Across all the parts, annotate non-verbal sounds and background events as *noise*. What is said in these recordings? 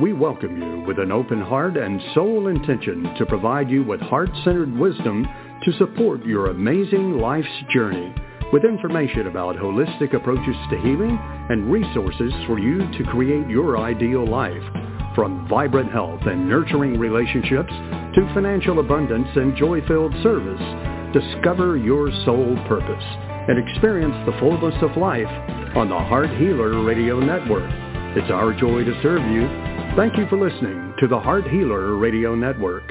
We welcome you with an open heart and soul intention to provide you with heart-centered wisdom to support your amazing life's journey with information about holistic approaches to healing and resources for you to create your ideal life. From vibrant health and nurturing relationships to financial abundance and joy-filled service, discover your soul purpose and experience the fullness of life on the Heart Healer Radio Network. It's our joy to serve you. Thank you for listening to the Heart Healer Radio Network.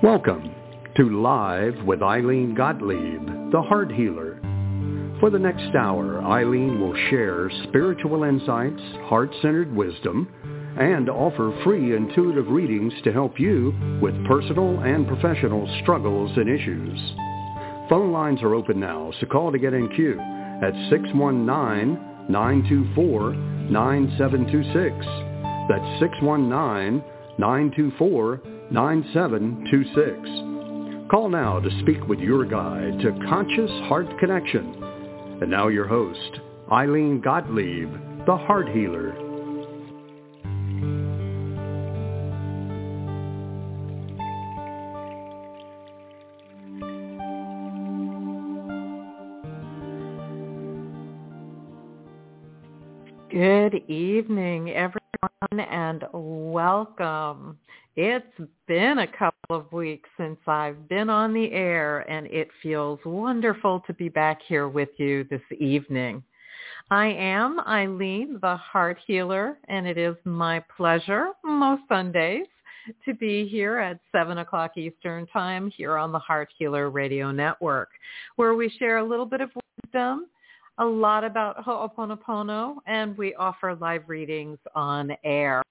Welcome to Live with Ilene Gottlieb, the Heart Healer. For the next hour, Ilene will share spiritual insights, heart-centered wisdom, and offer free intuitive readings to help you with personal and professional struggles and issues. Phone lines are open now, so call to get in queue at 619-924-9726. That's 619-924-9726. Call now to speak with your guide to Conscious Heart Connection. And now your host, Ilene Gottlieb, the Heart Healer. Good evening, everyone, and welcome. It's been a couple of weeks since I've been on the air, and it feels wonderful to be back here with you this evening. I am Ilene, the Heart Healer, and it is my pleasure most Sundays to be here at 7 o'clock Eastern Time here on the Heart Healer Radio Network, where we share a little bit of wisdom a lot about Ho'oponopono, and we offer live readings on air.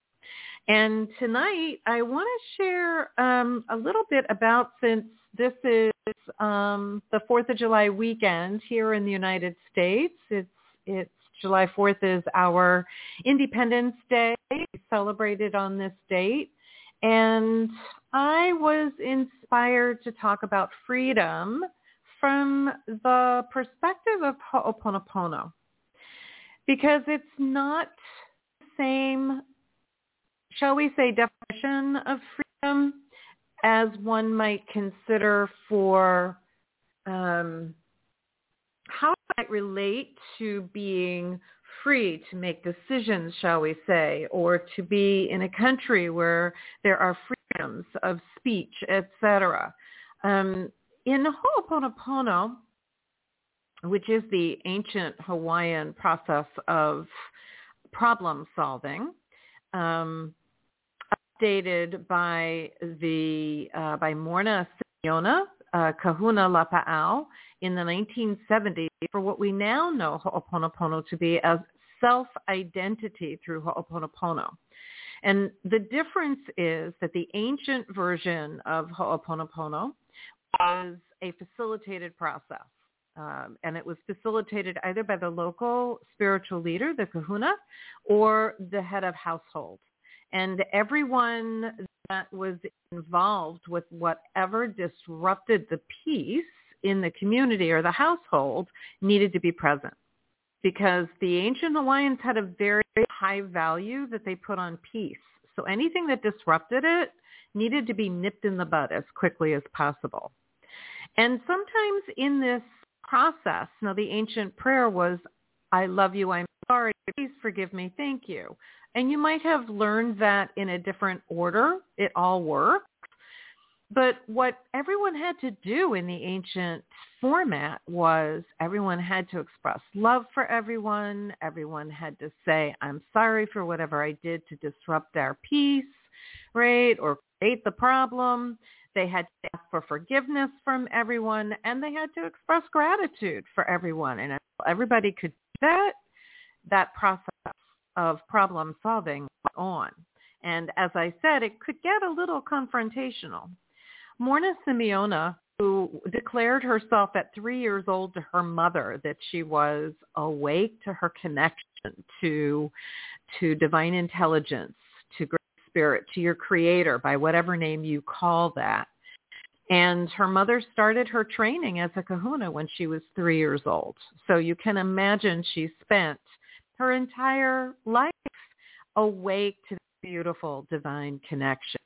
And tonight, I want to share um, a little bit about since this is um, the Fourth of July weekend here in the United States. It's it's July Fourth is our Independence Day, celebrated on this date, and I was inspired to talk about freedom from the perspective of Ho'oponopono because it's not the same, shall we say, definition of freedom as one might consider for um, how it might relate to being free to make decisions, shall we say, or to be in a country where there are freedoms of speech, etc. Um, in Ho'oponopono, which is the ancient Hawaiian process of problem solving, um, updated by the uh, by Morrnah Simeona, uh, Kahuna Lapa'au in the 1970s for what we now know Ho'oponopono to be as self-identity through Ho'oponopono. And the difference is that the ancient version of Ho'oponopono was a facilitated process. Um, and it was facilitated either by the local spiritual leader, the kahuna, or the head of household. And everyone that was involved with whatever disrupted the peace in the community or the household needed to be present because the ancient Hawaiians had a very high value that they put on peace. So anything that disrupted it needed to be nipped in the bud as quickly as possible. And sometimes in this process, now the ancient prayer was, I love you, I'm sorry, please forgive me, thank you. And you might have learned that in a different order. It all works. But what everyone had to do in the ancient format was everyone had to express love for everyone. Everyone had to say, I'm sorry for whatever I did to disrupt our peace, right? Or create the problem, they had to ask for forgiveness from everyone, and they had to express gratitude for everyone. And everybody could do that, that process of problem solving went on. And as I said, it could get a little confrontational. Morrnah Simeona, who declared herself at three years old to her mother that she was awake to her connection to, to divine intelligence, to great spirit, to your creator, by whatever name you call that. And her mother started her training as a kahuna when she was three years old. So you can imagine she spent her entire life awake to the beautiful divine connection.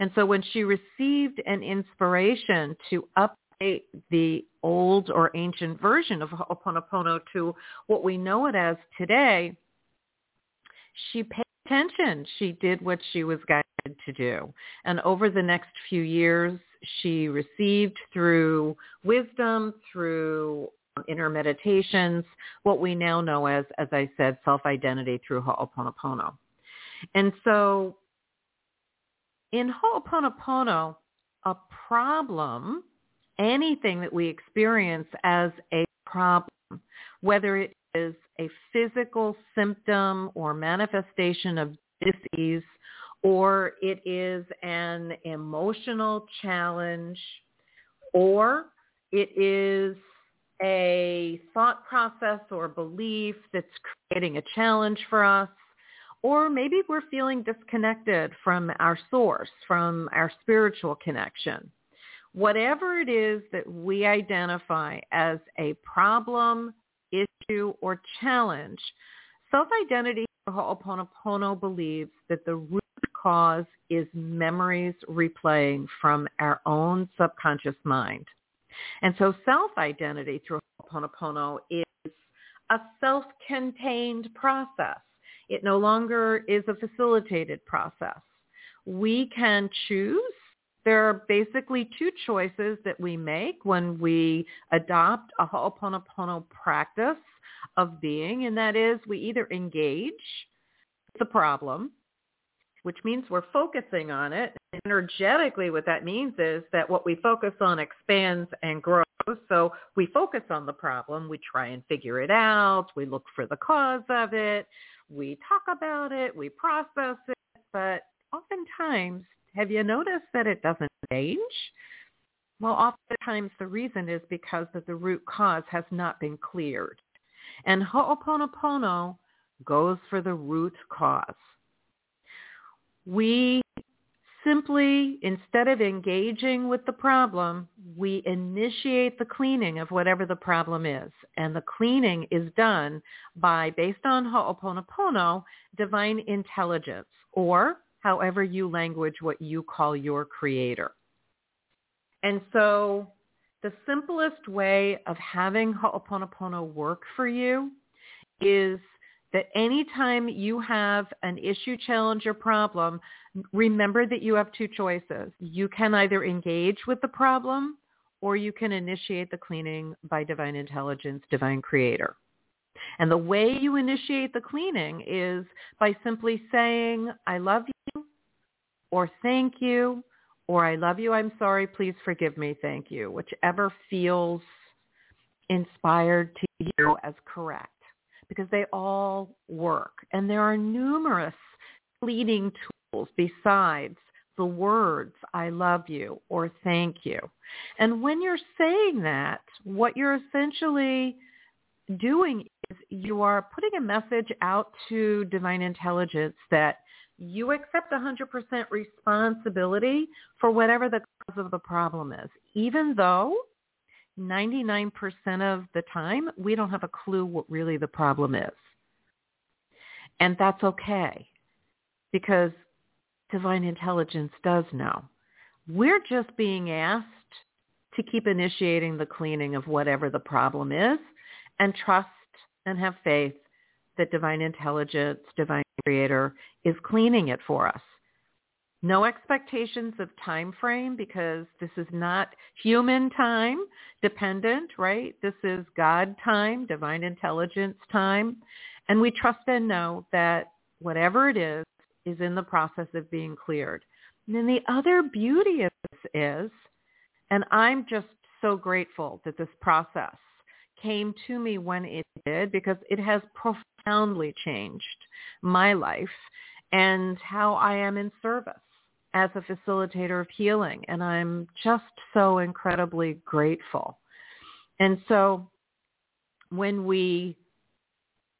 And so when she received an inspiration to update the old or ancient version of Ho'oponopono to what we know it as today, she paid attention. She did what she was guided to do. And over the next few years, she received through wisdom, through um, inner meditations, what we now know as, as I said, self-identity through Ho'oponopono. And so in Ho'oponopono, a problem, anything that we experience as a problem, whether it is a physical symptom or manifestation of disease, or it is an emotional challenge, or it is a thought process or belief that's creating a challenge for us, or maybe we're feeling disconnected from our source, from our spiritual connection. Whatever it is that we identify as a problem, issue, or challenge, self-identity Ho'oponopono believes that the root cause is memories replaying from our own subconscious mind. And so self-identity through Ho'oponopono is a self-contained process. It no longer is a facilitated process. We can choose. There are basically two choices that we make when we adopt a Ho'oponopono practice of being, and that is we either engage the problem, which means we're focusing on it. Energetically, what that means is that what we focus on expands and grows. So we focus on the problem. We try and figure it out. We look for the cause of it we talk about it, we process it, but oftentimes, have you noticed that it doesn't change? Well, oftentimes the reason is because that the root cause has not been cleared. And Ho'oponopono goes for the root cause. We simply, instead of engaging with the problem, we initiate the cleaning of whatever the problem is. And the cleaning is done by, based on Ho'oponopono, divine intelligence, or however you language what you call your creator. And so the simplest way of having Ho'oponopono work for you is that anytime you have an issue, challenge, or problem, remember that you have two choices. You can either engage with the problem or you can initiate the cleaning by divine intelligence, divine creator. And the way you initiate the cleaning is by simply saying, I love you, or thank you, or I love you, I'm sorry, please forgive me, thank you, whichever feels inspired to you as correct because they all work. And there are numerous cleaning tools besides the words, I love you or thank you. And when you're saying that, what you're essentially doing is you are putting a message out to divine intelligence that you accept 100% responsibility for whatever the cause of the problem is, even though 99% of the time, we don't have a clue what really the problem is. And that's okay because divine intelligence does know. We're just being asked to keep initiating the cleaning of whatever the problem is and trust and have faith that divine intelligence, divine creator is cleaning it for us. No expectations of time frame because this is not human time dependent, right? This is God time, divine intelligence time. And we trust and know that whatever it is, is in the process of being cleared. And then the other beauty of this is, and I'm just so grateful that this process came to me when it did because it has profoundly changed my life and how I am in service as a facilitator of healing. And I'm just so incredibly grateful. And so when we,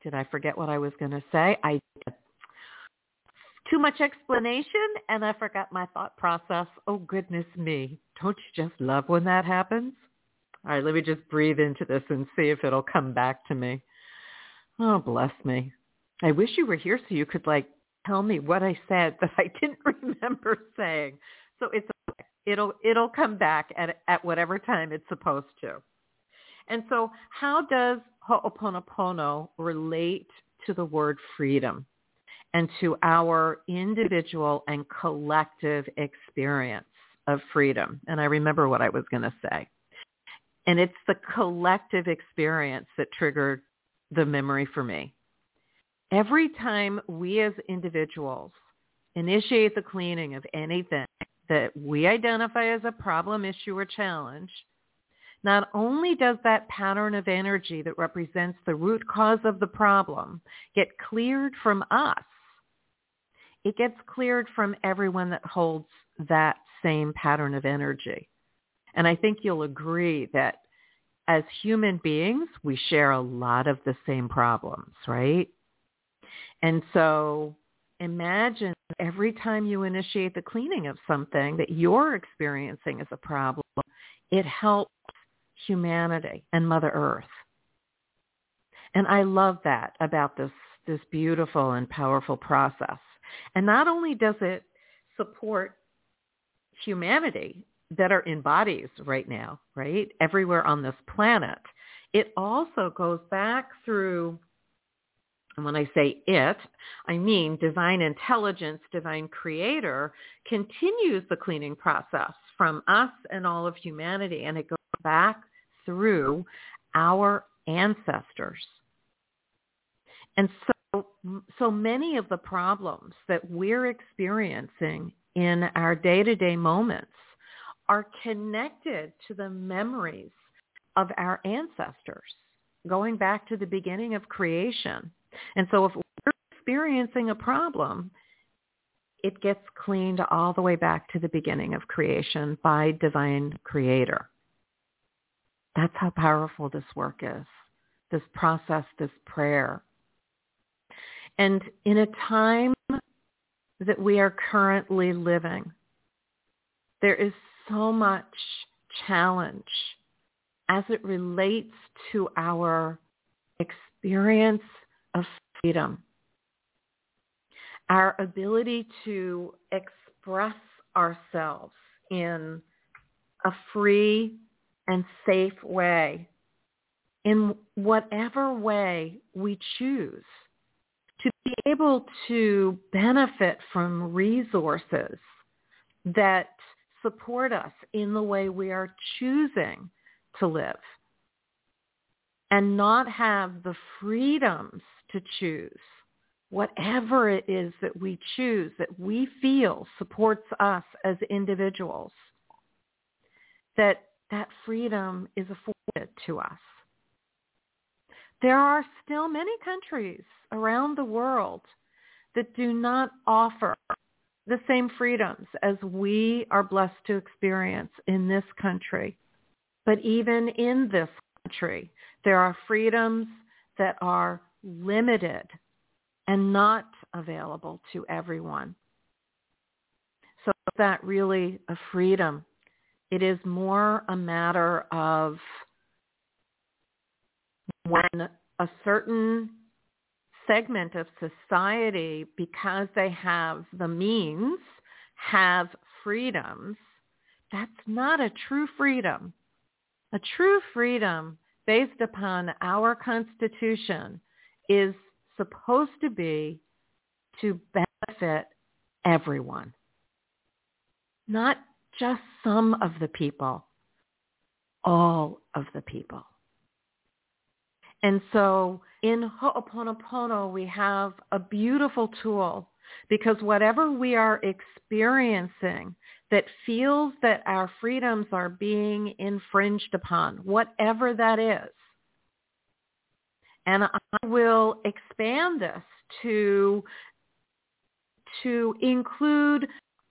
did I forget what I was going to say? I. Too much explanation and I forgot my thought process. Oh, goodness me. Don't you just love when that happens? All right, let me just breathe into this and see if it'll come back to me. Oh, bless me. I wish you were here so you could like tell me what I said *laughs* that I didn't *laughs* remember saying. So it's okay. it'll it'll come back at at whatever time it's supposed to. And so how does Ho'oponopono relate to the word freedom and to our individual and collective experience of freedom? And I remember what I was going to say. And it's the collective experience that triggered the memory for me every time we as individuals initiate the cleaning of anything that we identify as a problem, issue, or challenge, not only does that pattern of energy that represents the root cause of the problem get cleared from us, it gets cleared from everyone that holds that same pattern of energy. And I think you'll agree that as human beings, we share a lot of the same problems, right? And so imagine every time you initiate the cleaning of something that you're experiencing as a problem, it helps humanity and Mother Earth. And I love that about this, this beautiful and powerful process. And not only does it support humanity that are in bodies right now, right, everywhere on this planet, it also goes back through and when I say it, I mean divine intelligence, divine creator continues the cleaning process from us and all of humanity. And it goes back through our ancestors. And so, so many of the problems that we're experiencing in our day-to-day moments are connected to the memories of our ancestors going back to the beginning of creation and so if we're experiencing a problem, it gets cleaned all the way back to the beginning of creation by divine creator. That's how powerful this work is, this process, this prayer. And in a time that we are currently living, there is so much challenge as it relates to our experience of freedom. Our ability to express ourselves in a free and safe way in whatever way we choose to be able to benefit from resources that support us in the way we are choosing to live and not have the freedoms to choose whatever it is that we choose that we feel supports us as individuals, that that freedom is afforded to us. There are still many countries around the world that do not offer the same freedoms as we are blessed to experience in this country. But even in this country, there are freedoms that are limited and not available to everyone. So is that really a freedom? It is more a matter of when a certain segment of society, because they have the means, have freedoms, that's not a true freedom. A true freedom based upon our Constitution is supposed to be to benefit everyone, not just some of the people, all of the people. And so in Ho'oponopono, we have a beautiful tool Because whatever we are experiencing that feels that our freedoms are being infringed upon, whatever that is, and I will expand this to to include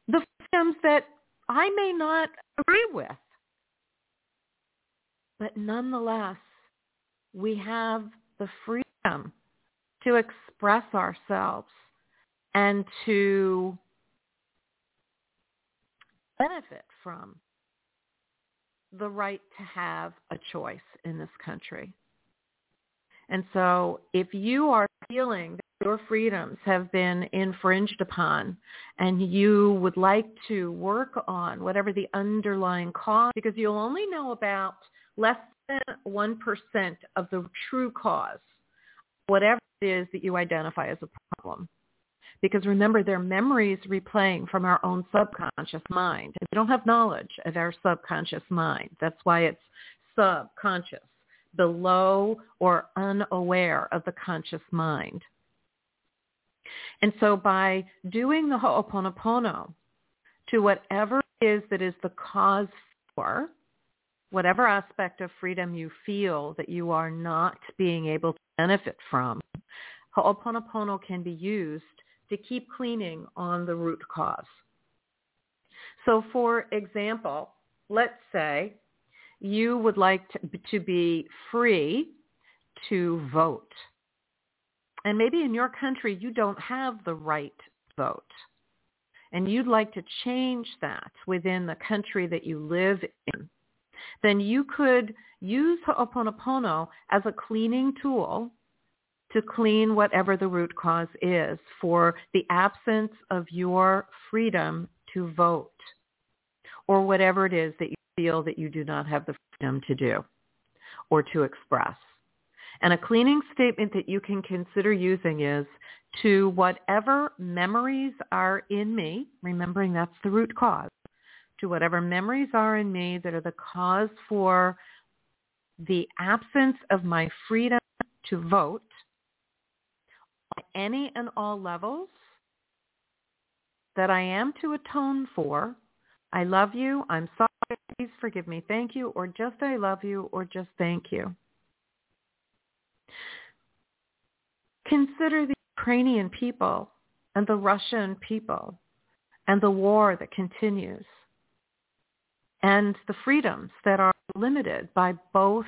the freedoms that I may not agree with. But nonetheless, we have the freedom to express ourselves and to benefit from the right to have a choice in this country. And so if you are feeling that your freedoms have been infringed upon and you would like to work on whatever the underlying cause, because you'll only know about less 1% of the true cause, whatever it is that you identify as a problem. Because remember, they're memories replaying from our own subconscious mind. And we don't have knowledge of our subconscious mind. That's why it's subconscious below or unaware of the conscious mind. And so by doing the Ho'oponopono to whatever it is that is the cause for whatever aspect of freedom you feel that you are not being able to benefit from, Ho'oponopono can be used to keep cleaning on the root cause. So for example, let's say you would like to, to be free to vote. And maybe in your country you don't have the right to vote. And you'd like to change that within the country that you live in. Then you could use Ho'oponopono as a cleaning tool to clean whatever the root cause is for the absence of your freedom to vote or whatever it is that you feel that you do not have the freedom to do or to express. And a cleaning statement that you can consider using is to whatever memories are in me, remembering that's the root cause, to whatever memories are in me that are the cause for the absence of my freedom to vote on any and all levels that I am to atone for. I love you. I'm sorry please forgive me, thank you, or just I love you, or just thank you. Consider the Ukrainian people and the Russian people and the war that continues and the freedoms that are limited by both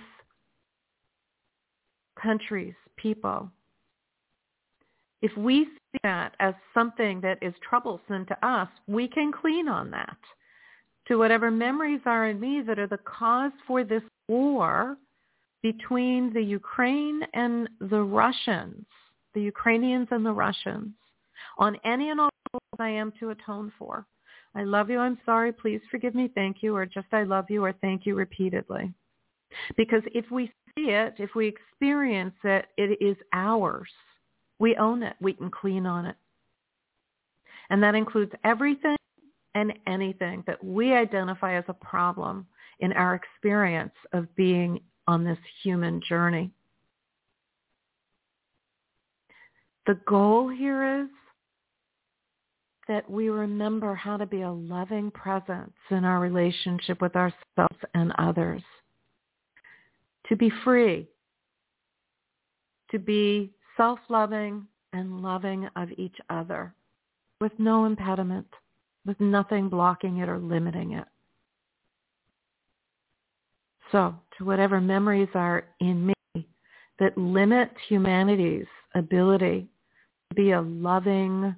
countries, people. If we see that as something that is troublesome to us, we can clean on that to whatever memories are in me that are the cause for this war between the Ukraine and the Russians, the Ukrainians and the Russians, on any and all I am to atone for. I love you, I'm sorry, please forgive me, thank you, or just I love you or thank you repeatedly. Because if we see it, if we experience it, it is ours. We own it. We can clean on it. And that includes everything and anything that we identify as a problem in our experience of being on this human journey. The goal here is that we remember how to be a loving presence in our relationship with ourselves and others. To be free. To be self-loving and loving of each other with no impediment with nothing blocking it or limiting it. So to whatever memories are in me that limit humanity's ability to be a loving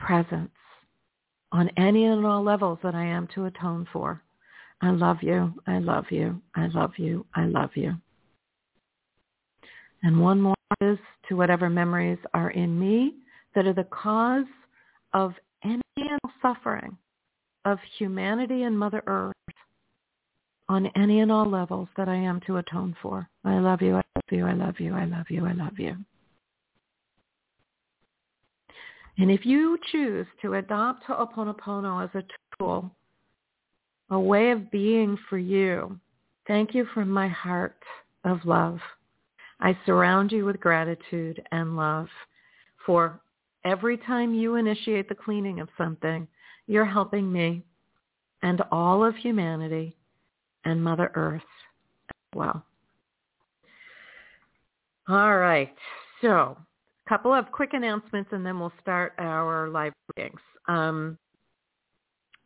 presence on any and all levels that I am to atone for. I love you. I love you. I love you. I love you. And one more is to whatever memories are in me that are the cause of any and all suffering of humanity and Mother Earth on any and all levels that I am to atone for. I love you, I love you, I love you, I love you, I love you. And if you choose to adopt Ho'oponopono as a tool, a way of being for you, thank you from my heart of love. I surround you with gratitude and love for Every time you initiate the cleaning of something, you're helping me and all of humanity and Mother Earth as well. All right. So couple of quick announcements and then we'll start our live readings. Um,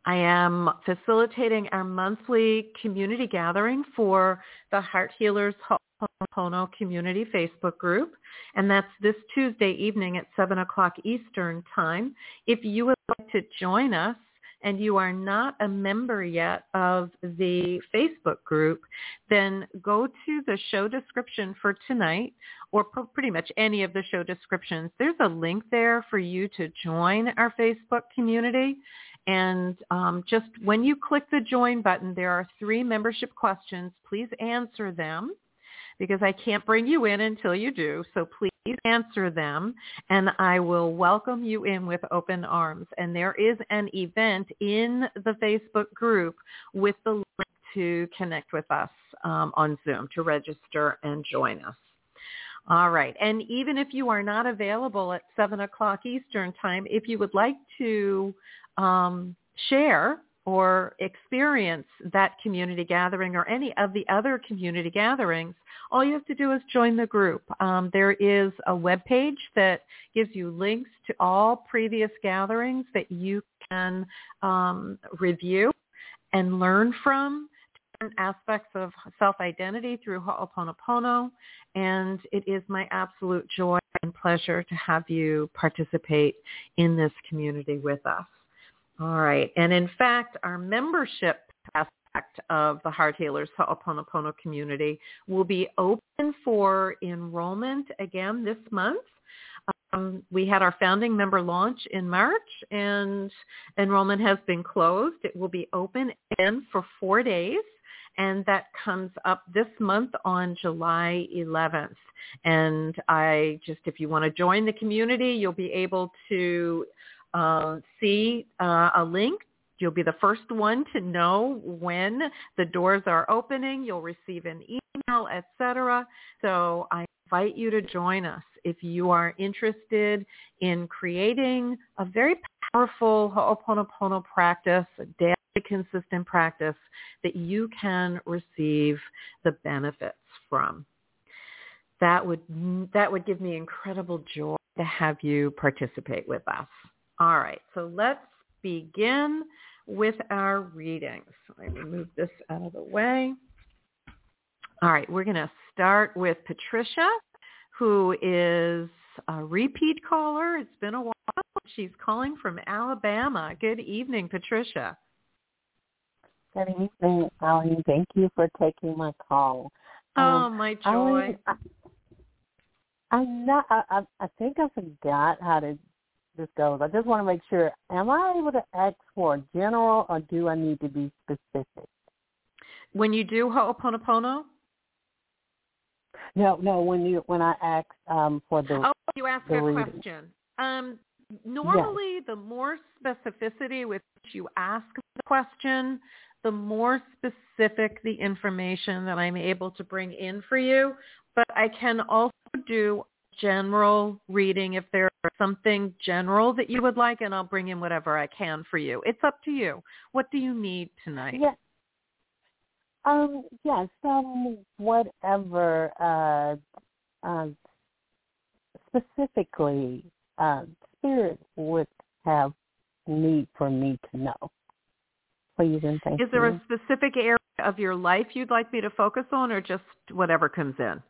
I am facilitating our monthly community gathering for the Heart Healers Ho'oponopono Community Facebook group, and that's this Tuesday evening at 7 o'clock Eastern Time. If you would like to join us, and you are not a member yet of the Facebook group, then go to the show description for tonight or pretty much any of the show descriptions. There's a link there for you to join our Facebook community. And um, just when you click the join button, there are three membership questions. Please answer them because I can't bring you in until you do. So please answer them and I will welcome you in with open arms. And there is an event in the Facebook group with the link to connect with us um, on Zoom to register and join us. All right. And even if you are not available at 7 o'clock Eastern time, if you would like to um, share or experience that community gathering or any of the other community gatherings, all you have to do is join the group. Um, there is a web page that gives you links to all previous gatherings that you can um, review and learn from different aspects of self-identity through Ho'oponopono. And it is my absolute joy and pleasure to have you participate in this community with us. All right. And in fact, our membership aspect of the Heart Healers Ho'oponopono community will be open for enrollment again this month. Um, we had our founding member launch in March and enrollment has been closed. It will be open again for four days and that comes up this month on July 11th. And I just, if you want to join the community, you'll be able to uh, see uh, a link. You'll be the first one to know when the doors are opening. You'll receive an email, etc. So I invite you to join us if you are interested in creating a very powerful Ho'oponopono practice, a daily consistent practice that you can receive the benefits from. That would that would give me incredible joy to have you participate with us. All right, so let's begin with our readings. Let me move this out of the way. All right, we're going to start with Patricia, who is a repeat caller. It's been a while. She's calling from Alabama. Good evening, Patricia. Good evening, Alan. Thank you for taking my call. Oh, um, my joy. I, I'm not. I, I think I forgot how to this goes. I just want to make sure, am I able to ask for a general or do I need to be specific? When you do Ho'oponopono? No, no, when you when I ask um for the Oh, you ask a reading. question. Um normally yes. the more specificity with which you ask the question, the more specific the information that I'm able to bring in for you. But I can also do general reading if there's something general that you would like and I'll bring in whatever I can for you. It's up to you. What do you need tonight? Um, yes, um, whatever uh, uh, specifically uh, spirit would have need for me to know. Please and thank Is there a specific area of your life you'd like me to focus on or just whatever comes in?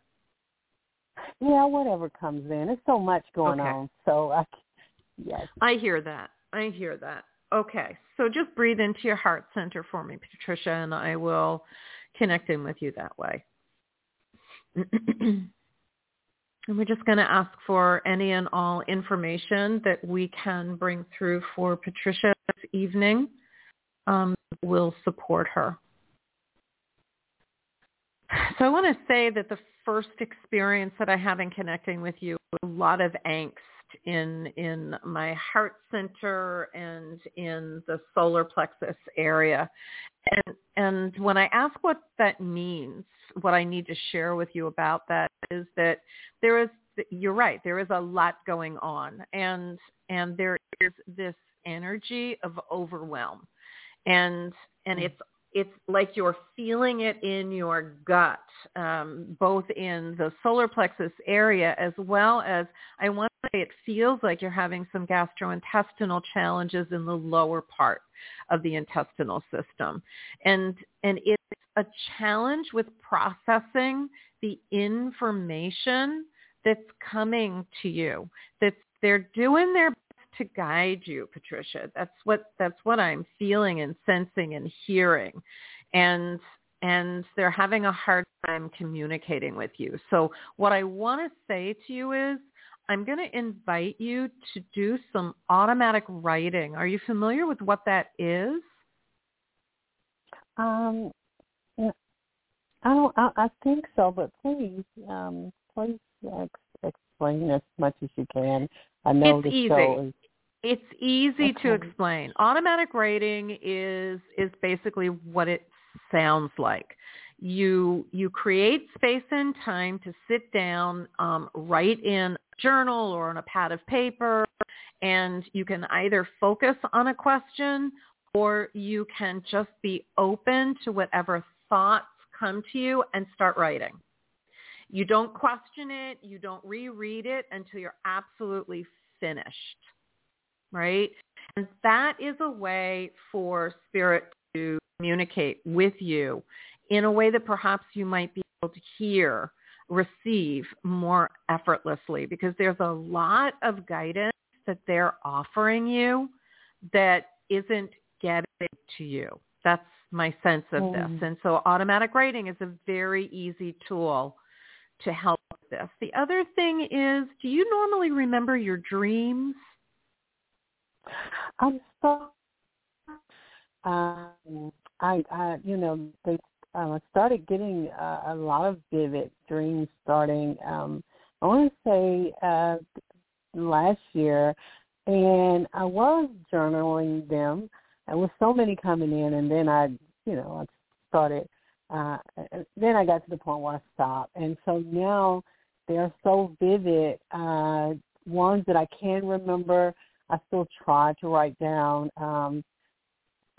Yeah, whatever comes in. There's so much going okay. on. So I, yes. I hear that. I hear that. Okay, so just breathe into your heart center for me, Patricia, and I will connect in with you that way. *clears throat* and we're just going to ask for any and all information that we can bring through for Patricia this evening. Um, will support her. So I want to say that the first experience that I have in connecting with you, a lot of angst in in my heart center and in the solar plexus area. And and when I ask what that means, what I need to share with you about that is that there is you're right. There is a lot going on, and and there is this energy of overwhelm, and and mm. it's it's like you're feeling it in your gut, um, both in the solar plexus area as well as I want to say it feels like you're having some gastrointestinal challenges in the lower part of the intestinal system, and and it's a challenge with processing the information that's coming to you. That they're doing their to guide you, Patricia. That's what that's what I'm feeling and sensing and hearing. And and they're having a hard time communicating with you. So what I want to say to you is I'm going to invite you to do some automatic writing. Are you familiar with what that is? Um, I don't. I, I think so, but please, um, please ex- explain as much as you can. I know it's the easy. show is It's easy to explain. Automatic writing is is basically what it sounds like. You you create space and time to sit down, um, write in a journal or on a pad of paper, and you can either focus on a question or you can just be open to whatever thoughts come to you and start writing. You don't question it. You don't reread it until you're absolutely finished, right? And that is a way for spirit to communicate with you in a way that perhaps you might be able to hear, receive more effortlessly because there's a lot of guidance that they're offering you that isn't getting to you. That's my sense of Mm. this. And so automatic writing is a very easy tool to help with this. The other thing is, do you normally remember your dreams? I'm so. Um, I, I, you know, they uh, started getting uh, a lot of vivid dreams starting. Um, I want to say uh, last year, and I was journaling them. And with so many coming in, and then I, you know, I started. Uh, then I got to the point where I stopped, and so now they're so vivid. Uh, ones that I can remember, I still try to write down. Um,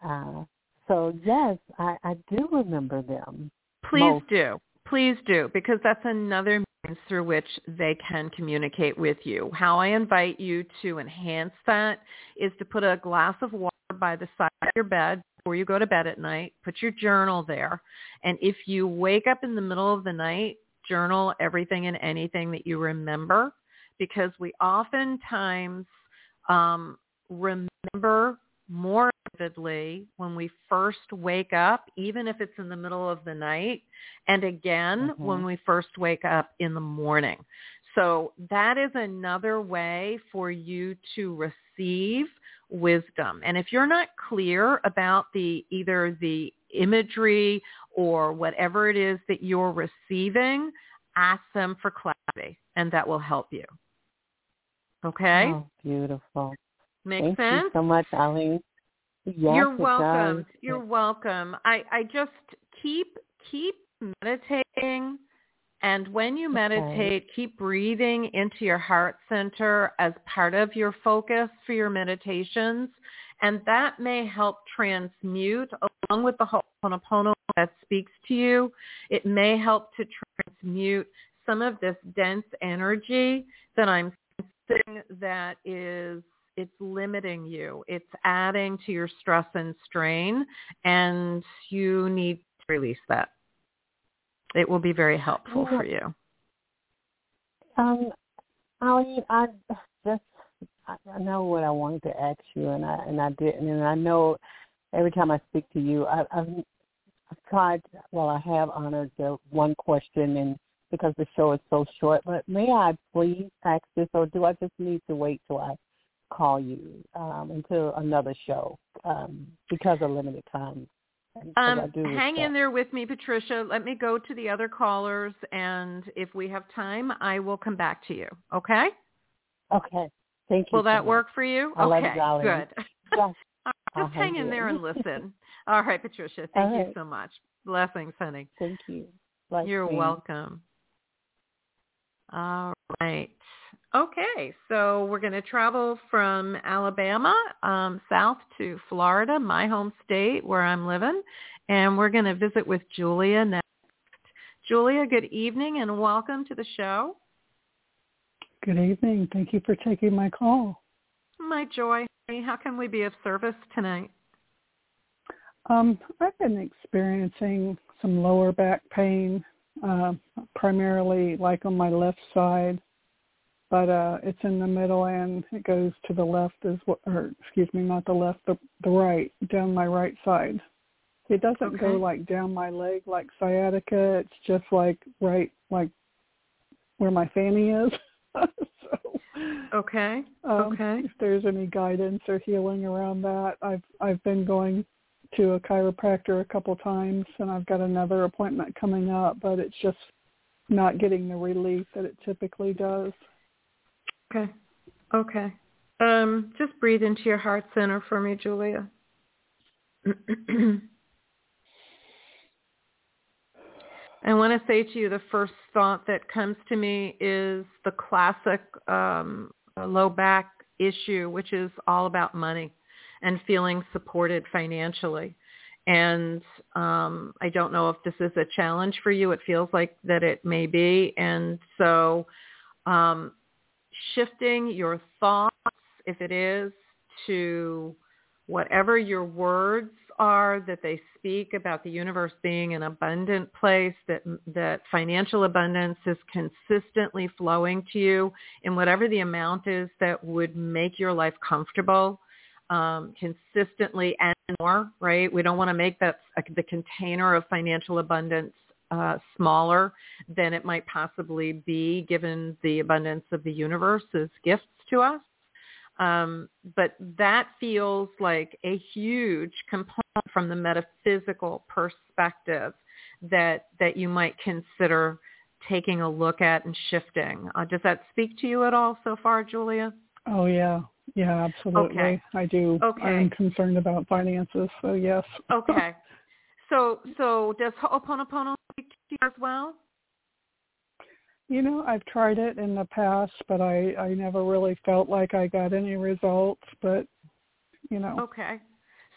uh, so yes, I, I do remember them. Please Most. do. Please do, because that's another means through which they can communicate with you. How I invite you to enhance that is to put a glass of water by the side of your bed before you go to bed at night. Put your journal there. And if you wake up in the middle of the night, journal everything and anything that you remember because we oftentimes um, remember more vividly when we first wake up, even if it's in the middle of the night, and again Mhm. when we first wake up in the morning. So that is another way for you to receive wisdom. And if you're not clear about the either the imagery or whatever it is that you're receiving, ask them for clarity and that will help you. Okay? Oh, beautiful. Makes Thank sense? you so much, Ilene. Yes, You're welcome. does. You're welcome. I, I just keep keep meditating and when you Okay. meditate, keep breathing into your heart center as part of your focus for your meditations. And that may help transmute along with the Ho'oponopono that speaks to you. It may help to transmute some of this dense energy that I'm sensing that is it's limiting you. It's adding to your stress and strain and you need to release that. It will be very helpful Yeah. for you. Um, Ilene, I just I, I know what I wanted to ask you, and I and I didn't, and I know every time I speak to you, I, I've I've tried. Well, I have honored the one question, and because the show is so short, but may I please ask this, or do I just need to wait till I call you um, until another show um, because of limited time? Um, hang in there with me, Patricia. Let me go to the other callers, and if we have time, I will come back to you. Okay? Okay. Thank you. Will so that much. work for you? I okay, you, good. Yes. *laughs* Just hang in there and listen. *laughs* All right, Patricia. Thank All you so much. Blessings, honey. Thank you. Like You're welcome. All right. Okay, so we're going to travel from Alabama um, south to Florida, my home state where I'm living, and we're going to visit with Julia next. Julia, good evening and welcome to the show. Good evening. Thank you for taking my call. My joy. How can we be of service tonight? Um, I've been experiencing some lower back pain, uh, primarily like on my left side. But uh it's in the middle and it goes to the left as well or excuse me not the left the the right down my right side. It doesn't okay. go like down my leg like sciatica. It's just like right like where my fanny is. *laughs* So okay. um, okay. if there's any guidance or healing around that i've i've been going to a chiropractor a couple times and i've got another appointment coming up but it's just not getting the relief that it typically does Okay. Okay. Um, just breathe into your heart center for me, Julia. *clears throat* I want to say to you the first thought that comes to me is the classic um, low back issue, which is all about money and feeling supported financially. And um, I don't know if this is a challenge for you. It feels like that it may be. And so um, shifting your thoughts, if it is, to whatever your words are that they speak about the universe being an abundant place, that that financial abundance is consistently flowing to you in whatever the amount is that would make your life comfortable um, consistently and more, right? We don't want to make that the container of financial abundance uh, smaller than it might possibly be given the abundance of the universe as gifts to us. Um, but that feels like a huge component from the metaphysical perspective that that you might consider taking a look at and shifting. Uh, does that speak to you at all so far, Julia? Oh yeah, yeah, absolutely. Okay. I do. Okay. I'm concerned about finances, so yes. okay. *laughs* So so does Ho'oponopono speak to you as well? You know, I've tried it in the past, but I I never really felt like I got any results. But you know. Okay.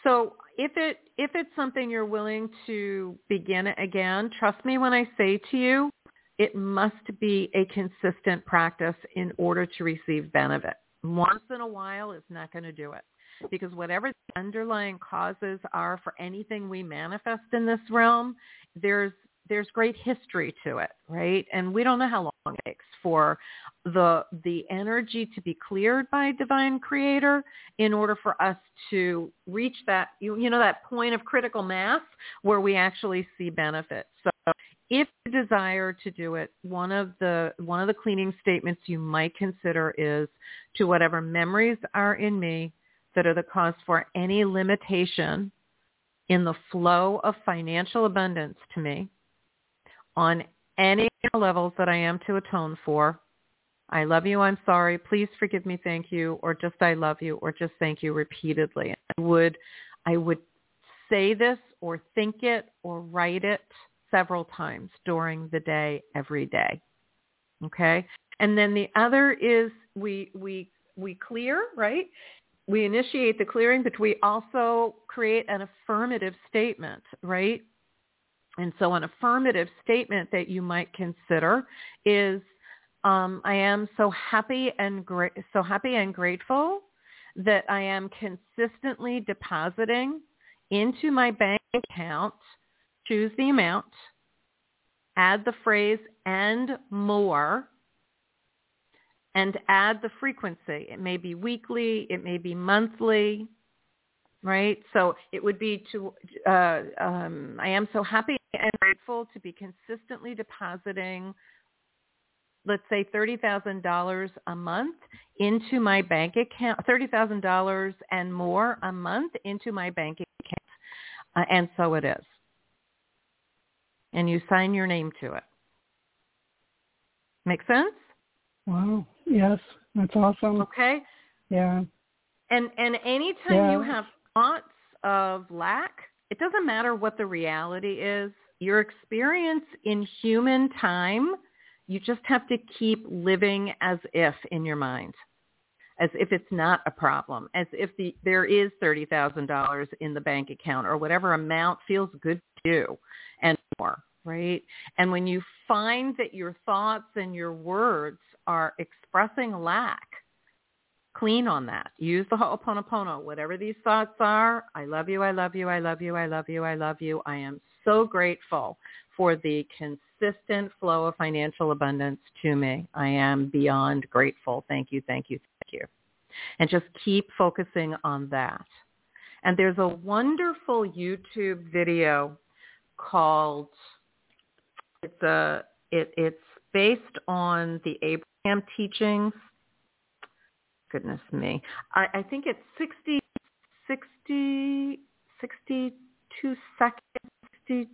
So if it if it's something you're willing to begin again, trust me when I say to you, it must be a consistent practice in order to receive benefit. Once in a while is not going to do it because whatever the underlying causes are for anything we manifest in this realm, there's there's great history to it, right? And we don't know how long it takes for the the energy to be cleared by divine creator in order for us to reach that you, you know that point of critical mass where we actually see benefit. So if you desire to do it, one of the one of the cleaning statements you might consider is to whatever memories are in me that are the cause for any limitation in the flow of financial abundance to me on any levels that I am to atone for. I love you, I'm sorry, please forgive me, thank you, or just I love you, or just thank you repeatedly. I would I would say this or think it or write it several times during the day every day. Okay? And then the other is we we we clear, right? we initiate the clearing, but we also create an affirmative statement, right? And so an affirmative statement that you might consider is, um, I am so happy and gra- so happy and grateful that I am consistently depositing into my bank account, choose the amount, add the phrase and more and add the frequency. It may be weekly, it may be monthly, right? So it would be to, uh, um, I am so happy and grateful to be consistently depositing, let's say $30,000 a month into my bank account, $30,000 and more a month into my bank account. Uh, and so it is. And you sign your name to it. Make sense? Wow. Yes, that's awesome. Okay. Yeah. And and anytime yeah. you have thoughts of lack, it doesn't matter what the reality is. Your experience in human time, you just have to keep living as if in your mind as if it's not a problem, as if the, there is $30,000 in the bank account or whatever amount feels good you and more, right? And when you find that your thoughts and your words are expressing lack, clean on that. Use the Ho'oponopono. Whatever these thoughts are, I love you, I love you, I love you, I love you, I love you. I am so grateful for the consistent flow of financial abundance to me. I am beyond grateful. Thank you, thank you, thank you. And just keep focusing on that. And there's a wonderful YouTube video called it's a it, it's based on the Abraham teachings goodness me. I, I think it's 60, 60, 62 seconds. 60,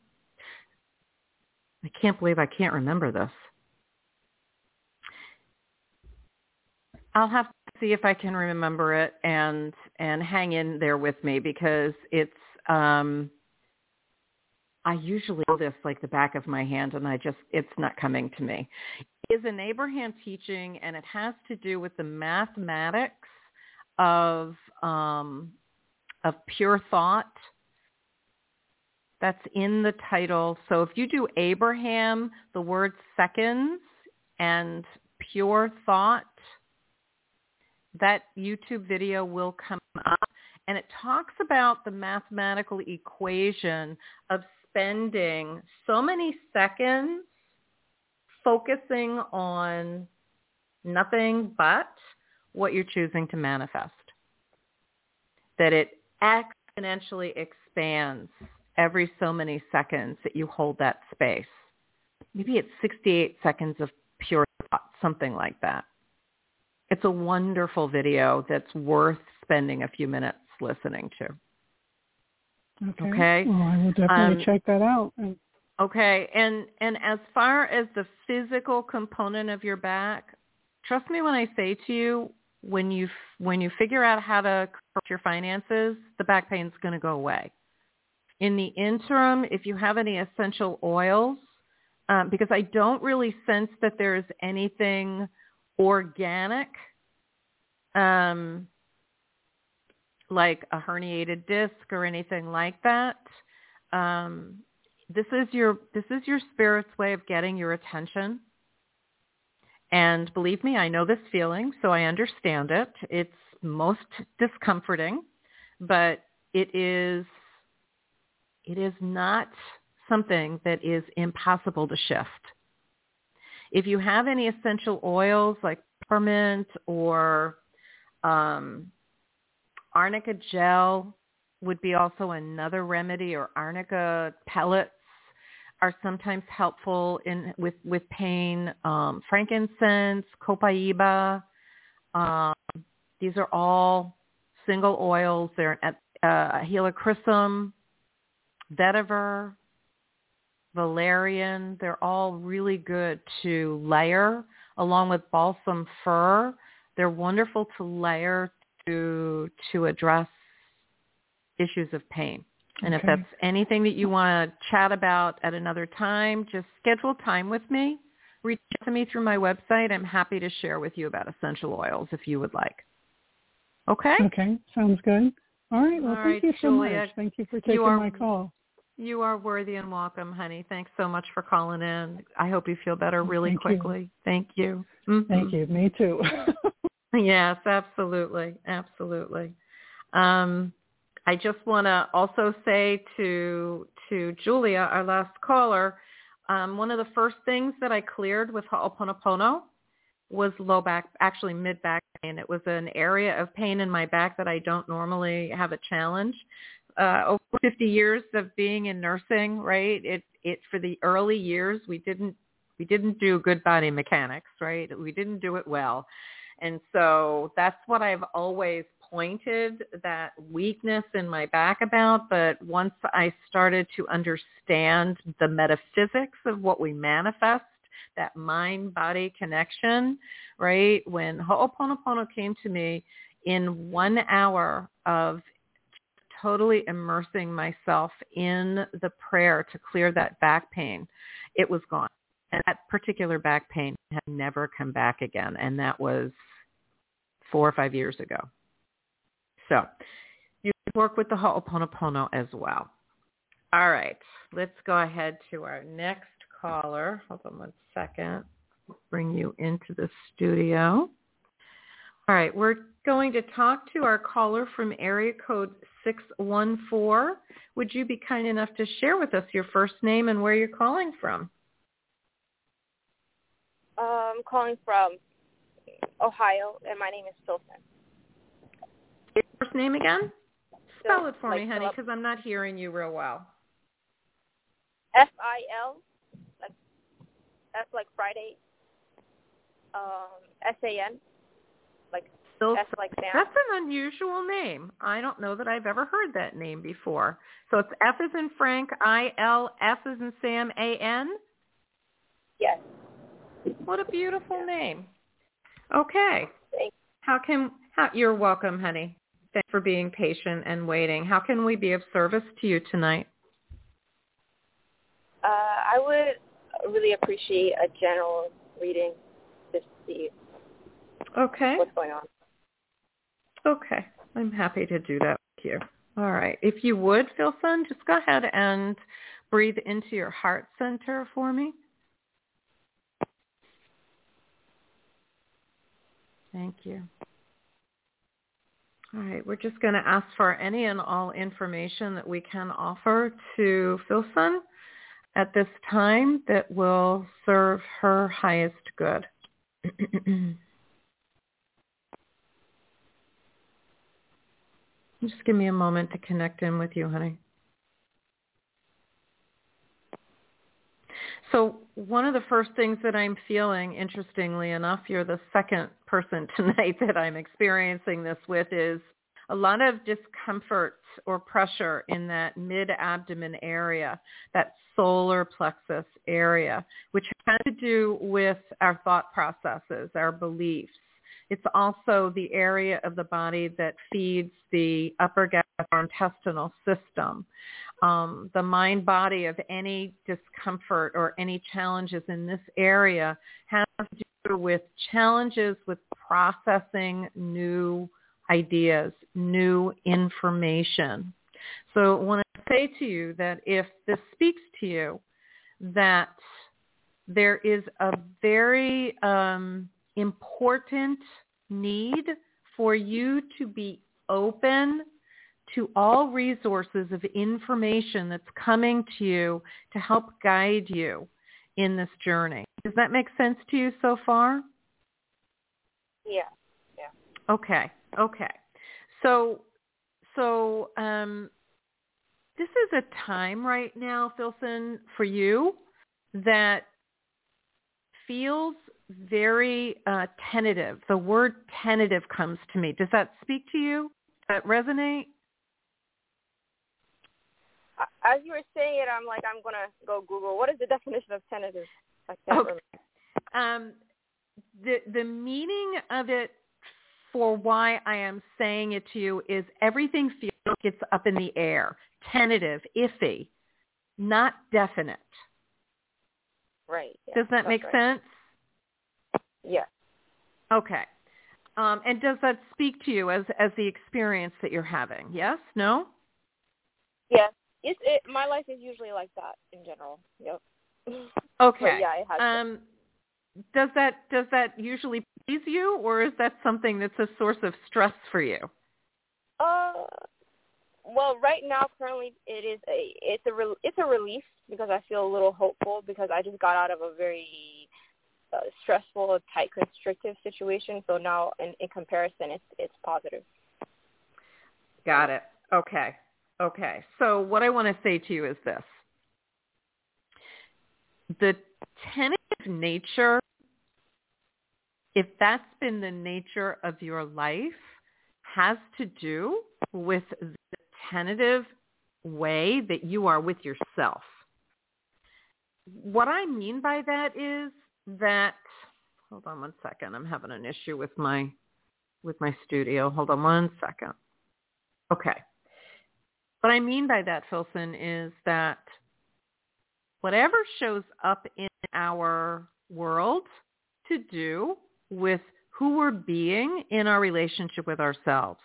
I can't believe I can't remember this. I'll have to see if I can remember it and and hang in there with me because it's um I usually know this like the back of my hand and I just it's not coming to me is an Abraham teaching, and it has to do with the mathematics of um, of pure thought. That's in the title. So if you do Abraham, the word seconds, and pure thought, that YouTube video will come up. And it talks about the mathematical equation of spending so many seconds focusing on nothing but what you're choosing to manifest. That it exponentially expands every so many seconds that you hold that space. Maybe it's 68 seconds of pure thought, something like that. It's a wonderful video that's worth spending a few minutes listening to. Okay. okay? Well, I will definitely um, check that out. Okay, and and as far as the physical component of your back, trust me when I say to you, when you when you figure out how to correct your finances, the back pain's going to go away. In the interim, if you have any essential oils, um, because I don't really sense that there is anything organic, um, like a herniated disc or anything like that. Um, this is your this is your spirit's way of getting your attention. And believe me, I know this feeling, so I understand it. It's most discomforting, but it is it is not something that is impossible to shift. If you have any essential oils like peppermint or um, arnica gel would be also another remedy or arnica pellets are sometimes helpful in with with pain. Um, frankincense, copaiba, um, these are all single oils. They're uh, helichrysum, vetiver, valerian. They're all really good to layer along with balsam fir. They're wonderful to layer to to address issues of pain. And okay. if that's anything that you want to chat about at another time, just schedule time with me. Reach out to me through my website. I'm happy to share with you about essential oils if you would like. Okay? Okay, sounds good. All right. Well, All thank right, you so Julia, much. Thank you for taking are, my call. You are worthy and welcome, honey. Thanks so much for calling in. I hope you feel better really Thank quickly. You. Thank you. Mm-hmm. Thank you. Me too. *laughs* yes, absolutely. Absolutely. Um, I just want to also say to to Julia, our last caller, um, one of the first things that I cleared with Ho'oponopono was low back, actually mid back pain. It was an area of pain in my back that I don't normally have a challenge. Uh, over 50 years of being in nursing, right? It it for the early years we didn't we didn't do good body mechanics, right? We didn't do it well. And so that's what I've always pointed that weakness in my back about, but once I started to understand the metaphysics of what we manifest, that mind-body connection, right? When Ho'oponopono came to me in one hour of totally immersing myself in the prayer to clear that back pain, it was gone. And that particular back pain had never come back again, and that was four or five years ago. So you can work with the Ho'oponopono as well. All right, let's go ahead to our next caller. Hold on one second. Bring you into the studio. All right, we're going to talk to our caller from area code 614. Would you be kind enough to share with us your first name and where you're calling from? I'm calling from Ohio, and my name is Filsan. Your first name again? Spell it for like me, honey, because I'm not hearing you real well. F-I-L, like, F like Friday, um, S-A-N, like Phil- S like Sam. That's an unusual name. I don't know that I've ever heard that name before. So it's F as in Frank, I L, F is in Sam, A N. Yes. What a beautiful name. Okay. Thank- How can how you're welcome, honey. Thanks for being patient and waiting. How can we be of service to you tonight? Uh, I would really appreciate a general reading to see Okay. what's going on. Okay. I'm happy to do that with you. All right. If you would, Filsan, just go ahead and breathe into your heart center for me. Thank you. All right. We're just going to ask for any and all information that we can offer to Filsan at this time that will serve her highest good. *clears throat* Just give me a moment to connect in with you, honey. So one of the first things that I'm feeling, interestingly enough, you're the second person *laughs* tonight that I'm experiencing this with, is a lot of discomfort or pressure in that mid-abdomen area, that solar plexus area, which has to do with our thought processes, our beliefs. It's also the area of the body that feeds the upper gastrointestinal system. Um, the mind body of any discomfort or any challenges in this area has to do with challenges with processing new ideas, new information. So I want to say to you that if this speaks to you, that there is a very um, important need for you to be open to all resources of information that's coming to you to help guide you in this journey. Does that make sense to you so far? Yeah. Yeah. Okay. Okay. So so um this is a time right now, Filsan, for you that feels very uh, tentative. The word tentative comes to me. Does that speak to you? Does that resonate? As you were saying it, I'm like, I'm going to go Google. What is the definition of tentative? I can't Okay. Um, the the meaning of it for why I am saying it to you is everything feels like it's up in the air, tentative, iffy, not definite. Right. Yeah, Does that make right. sense? Yes. Okay. Um, and does that speak to you as as the experience that you're having? Yes? No? Yes. It's, it, my life is usually like that in general. Yep. *laughs* Okay. But yeah, it has. been. Um, does that does that usually please you, or is that something that's a source of stress for you? Uh, well, right now, currently, it is a it's a re- it's a relief because I feel a little hopeful because I just got out of a very uh, stressful, tight, constrictive situation. So now, in, in comparison, it's it's positive. Got it. Okay. Okay. So what I want to say to you is this. The tentative nature, if that's been the nature of your life, has to do with the tentative way that you are with yourself. What I mean by that is that hold on one second. I'm having an issue with my with my studio. Hold on one second. Okay. What I mean by that, Filsan, is that whatever shows up in our world to do with who we're being in our relationship with ourselves.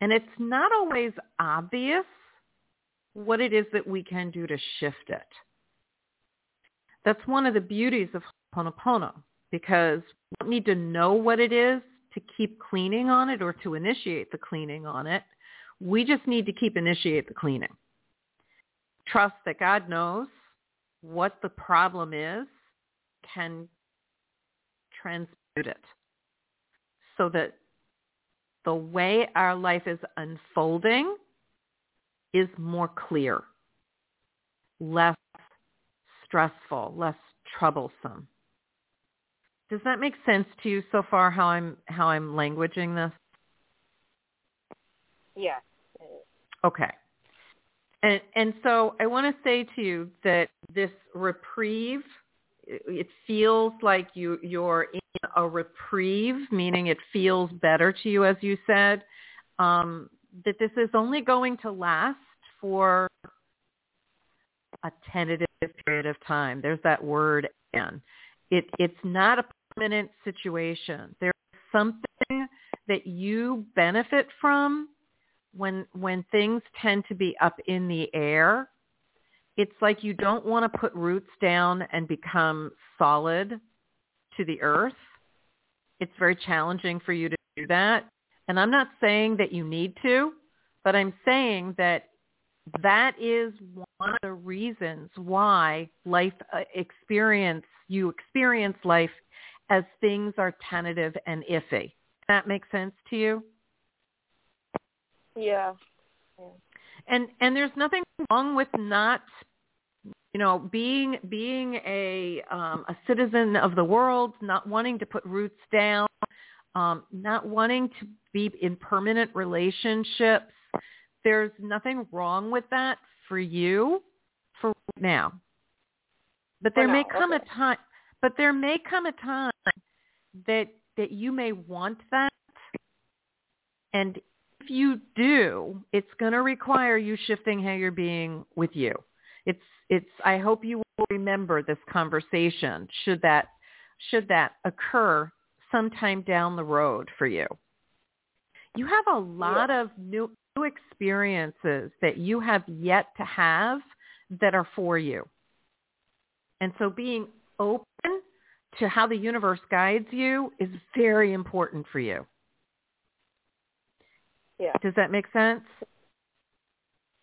And it's not always obvious what it is that we can do to shift it. That's one of the beauties of Ho'oponopono because we don't need to know what it is to keep cleaning on it or to initiate the cleaning on it. We just need to keep initiate the cleaning. Trust that God knows what the problem is, can transmute it so that the way our life is unfolding is more clear, less stressful, less troublesome. Does that make sense to you so far how I'm how I'm languaging this? Yeah. Okay. And and so I want to say to you that this reprieve it feels like you you're in a reprieve, meaning it feels better to you as you said. Um, that this is only going to last for a tentative period of time. There's that word again. It, it's not a permanent situation. There's something that you benefit from when when things tend to be up in the air. It's like you don't want to put roots down and become solid to the earth. It's very challenging for you to do that. And I'm not saying that you need to, but I'm saying that that is one of the reasons why life uh, experience you experience life as things are tentative and iffy. That makes sense to you? Yeah. yeah. And and there's nothing wrong with not you know being being a um a citizen of the world, not wanting to put roots down, um not wanting to be in permanent relationships there's nothing wrong with that for you for right now. But there may come okay. a time but there may come a time that that you may want that and if you do, it's going to require you shifting how you're being with you. It's it's I hope you will remember this conversation should that should that occur sometime down the road for you. You have a lot yeah. of new new experiences that you have yet to have that are for you. And so being open to how the universe guides you is very important for you. Yeah. Does that make sense?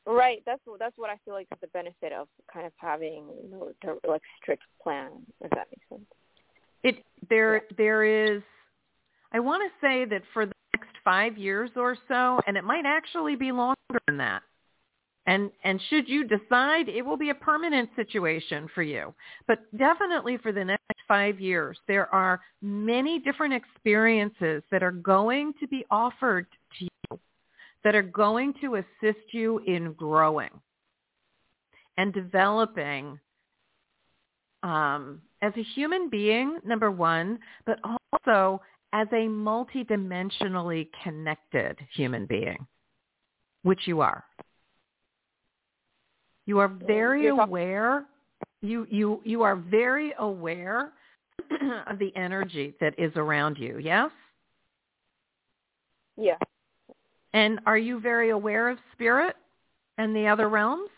Right. That's what that's what I feel like is the benefit of kind of having you know the, like strict plan. If that makes sense. It there Yeah. there is. I want to say that for the next five years or so, and it might actually be longer than that. And and should you decide, it will be a permanent situation for you. But definitely for the next five years, there are many different experiences that are going to be offered that are going to assist you in growing and developing um, as a human being, number one, but also as a multidimensionally connected human being, which you are. You are very aware. You you you are very aware *clears throat* of the energy that is around you. Yes. Yeah. And are you very aware of spirit and the other realms?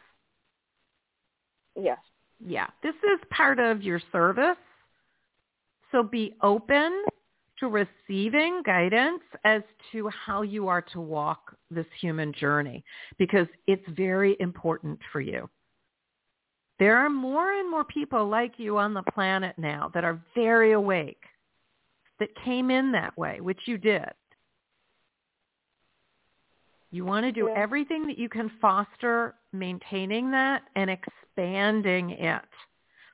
Yes. Yeah. This is part of your service. So be open to receiving guidance as to how you are to walk this human journey because it's very important for you. There are more and more people like you on the planet now that are very awake, that came in that way, which you did. You want to do Yeah. everything that you can foster maintaining that and expanding it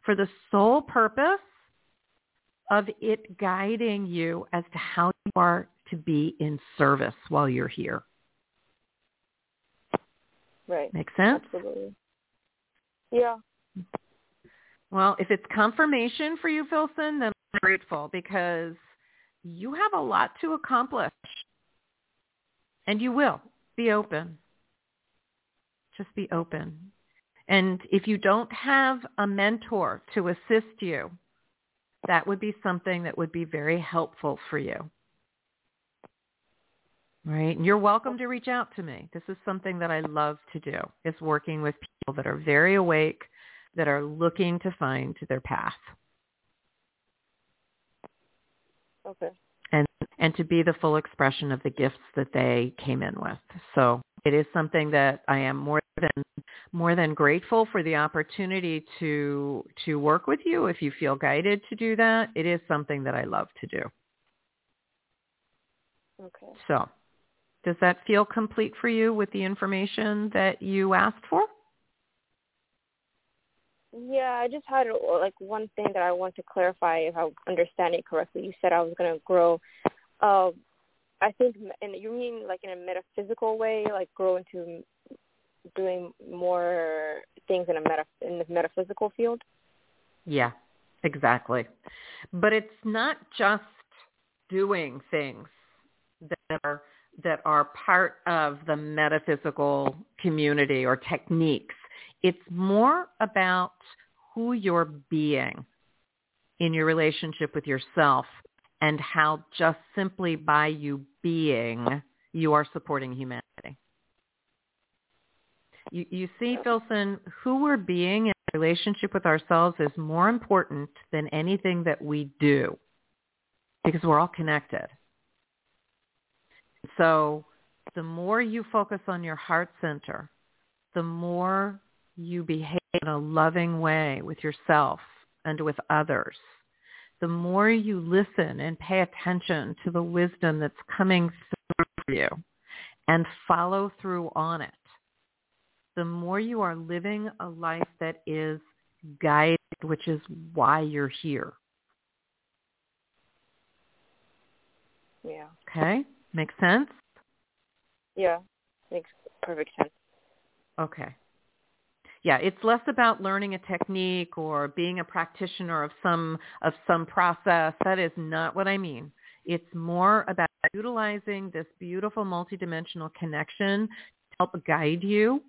for the sole purpose of it guiding you as to how you are to be in service while you're here. Right. Make sense? Absolutely. Yeah. Well, if it's confirmation for you, Filsan, then I'm grateful because you have a lot to accomplish. And you will. Be open. Just be open. And if you don't have a mentor to assist you, that would be something that would be very helpful for you. Right? And you're welcome to reach out to me. This is something that I love to do, is working with people that are very awake, that are looking to find their path. Okay. And to be the full expression of the gifts that they came in with. So it is something that I am more than more than grateful for the opportunity to to work with you if you feel guided to do that. It is something that I love to do. Okay. So, does that feel complete for you with the information that you asked for? Yeah, I just had like one thing that I want to clarify if I understand it correctly. You said I was going to grow. Uh, I think, and you mean like in a metaphysical way, like grow into doing more things in a meta in the metaphysical field. Yeah, exactly. But it's not just doing things that are that are part of the metaphysical community or techniques. It's more about who you're being in your relationship with yourself and how just simply by you being, you are supporting humanity. You, you see, Filsan, who we're being in relationship with ourselves is more important than anything that we do because we're all connected. So the more you focus on your heart center, the more you behave in a loving way with yourself and with others, the more you listen and pay attention to the wisdom that's coming through you and follow through on it, the more you are living a life that is guided, which is why you're here. Yeah. Okay? Makes sense? Yeah. Makes perfect sense. Okay. Yeah, it's less about learning a technique or being a practitioner of some of some process. That is not what I mean. It's more about utilizing this beautiful multidimensional connection to help guide you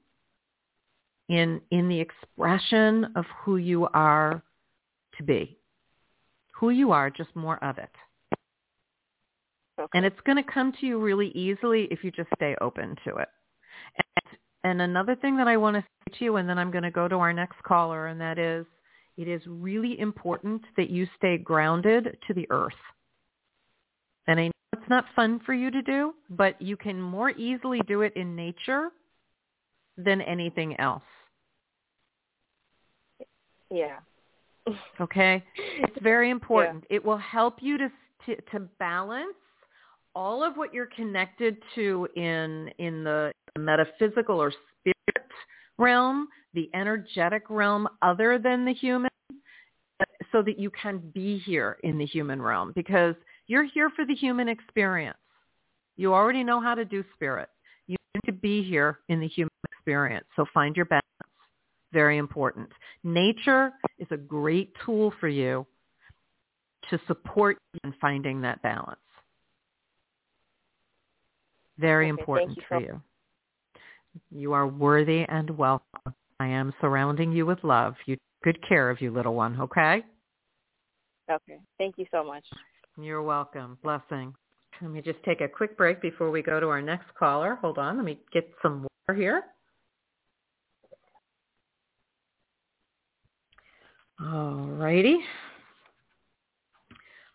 in in the expression of who you are to be. Who you are, just more of it. Okay. And it's going to come to you really easily if you just stay open to it. And, another thing that I want to say to you, and then I'm going to go to our next caller, and that is it is really important that you stay grounded to the earth. And I know it's not fun for you to do, but you can more easily do it in nature than anything else. Yeah. Okay? *laughs* It's very important. Yeah. It will help you to, to to balance all of what you're connected to in in the metaphysical or spirit realm, the energetic realm other than the human, so that you can be here in the human realm because you're here for the human experience. You already know how to do spirit. You need to be here in the human experience. So find your balance. Very important. Nature is a great tool for you to support you in finding that balance. Very okay, important you for you. You are worthy and welcome. I am surrounding you with love. You good care of you, little one, okay? Okay. Thank you so much. You're welcome. Blessing. Let me just take a quick break before we go to our next caller. Hold on. Let me get some water here. All righty.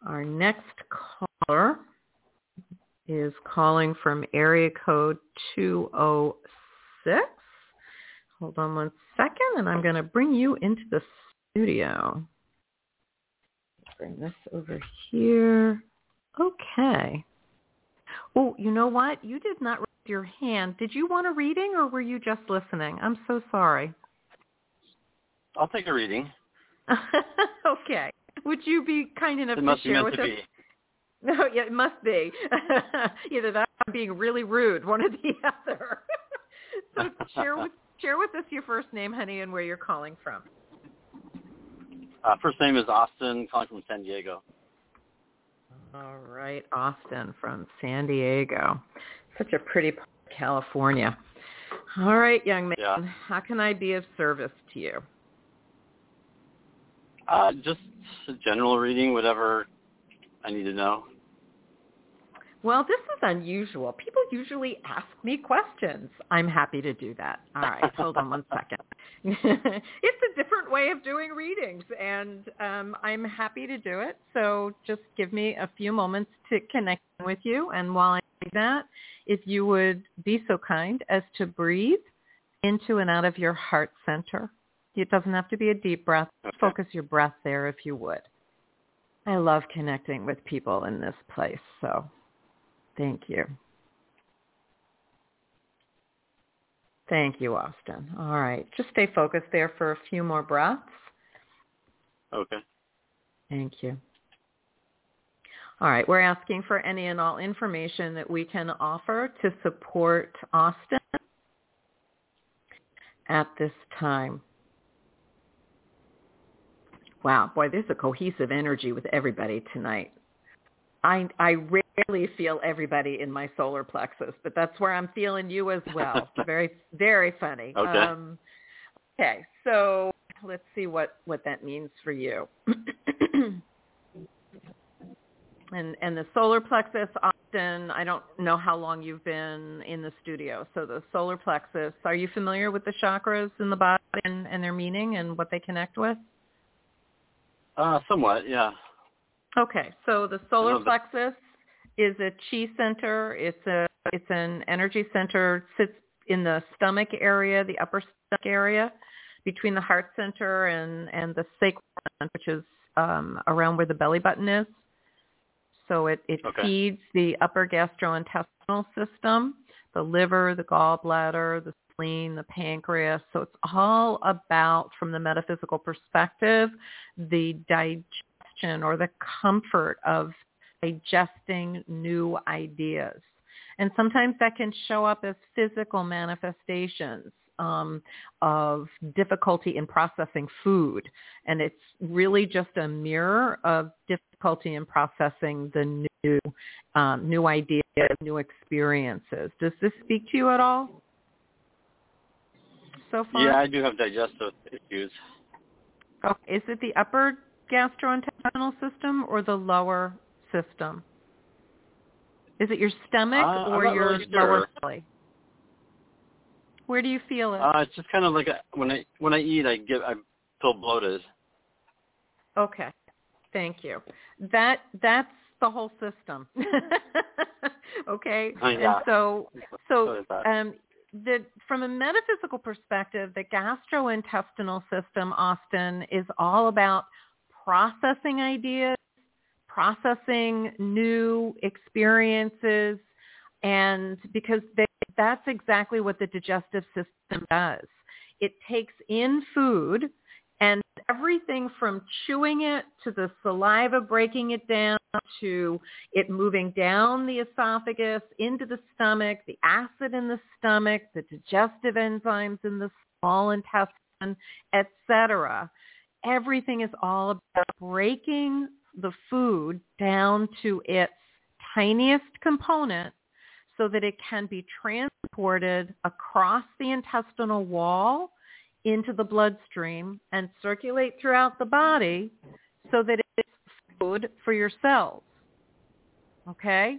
Our next caller is calling from area code 206. Hold on one second, and I'm going to bring you into the studio. Bring this over here. Okay. Oh, you know what? You did not raise your hand. Did you want a reading, or were you just listening? I'm so sorry. I'll take a reading. *laughs* okay. Would you be kind enough it to share with us? Be. *laughs* No, yeah, it must be. *laughs* Either that or I'm being really rude, one or the other. *laughs* so share with share with us your first name, honey, and where you're calling from. Uh, first name is Austin, calling from San Diego. All right, Austin from San Diego. Such a pretty part of California. All right, young man. Yeah. How can I be of service to you? Uh, just a general reading, whatever I need to know. Well, this is unusual. People usually ask me questions. I'm happy to do that. All right, hold on one second. *laughs* it's a different way of doing readings, and um, I'm happy to do it. So just give me a few moments to connect with you. And while I do that, if you would be so kind as to breathe into and out of your heart center. It doesn't have to be a deep breath. Okay. Focus your breath there if you would. I love connecting with people in this place, so thank you. Thank you, Austin. All right. Just stay focused there for a few more breaths. Okay. Thank you. All right. We're asking for any and all information that we can offer to support Austin at this time. Wow, boy, there's a cohesive energy with everybody tonight. I I rarely feel everybody in my solar plexus, but that's where I'm feeling you as well. *laughs* very very funny. Okay. Um, okay, so let's see what what that means for you. *clears throat* and and the solar plexus often I don't know how long you've been in the studio. So the solar plexus, are you familiar with the chakras in the body and, and their meaning and what they connect with? Uh, somewhat, yeah. Okay, so the solar the- plexus is a chi center. It's a it's an energy center. Sits in the stomach area, the upper stomach area, between the heart center and and the sacral, which is um, around where the belly button is. So it it Okay. feeds the upper gastrointestinal system, the liver, the gallbladder, the spleen, the pancreas. So it's all about, from the metaphysical perspective, the digestion or the comfort of digesting new ideas. And sometimes that can show up as physical manifestations um, of difficulty in processing food. And it's really just a mirror of difficulty in processing the new, um, new ideas, new experiences. Does this speak to you at all so far? Yeah, I do have digestive issues. Okay. Is it the upper gastrointestinal system or the lower system? Is it your stomach Uh, or your really sure. lower belly? Where do you feel it? Uh, it's just kind of like a, when I when I eat, I get I feel bloated. okay. Thank you. That that's the whole system. *laughs* okay? Oh, yeah. And so so um the from a metaphysical perspective, the gastrointestinal system, Austin, is all about processing ideas, processing new experiences, and because they, that's exactly what the digestive system does. It takes in food and everything from chewing it to the saliva breaking it down to it moving down the esophagus into the stomach, the acid in the stomach, the digestive enzymes in the small intestine, etc. Everything is all about breaking the food down to its tiniest component so that it can be transported across the intestinal wall into the bloodstream and circulate throughout the body so that it's food for your cells. Okay?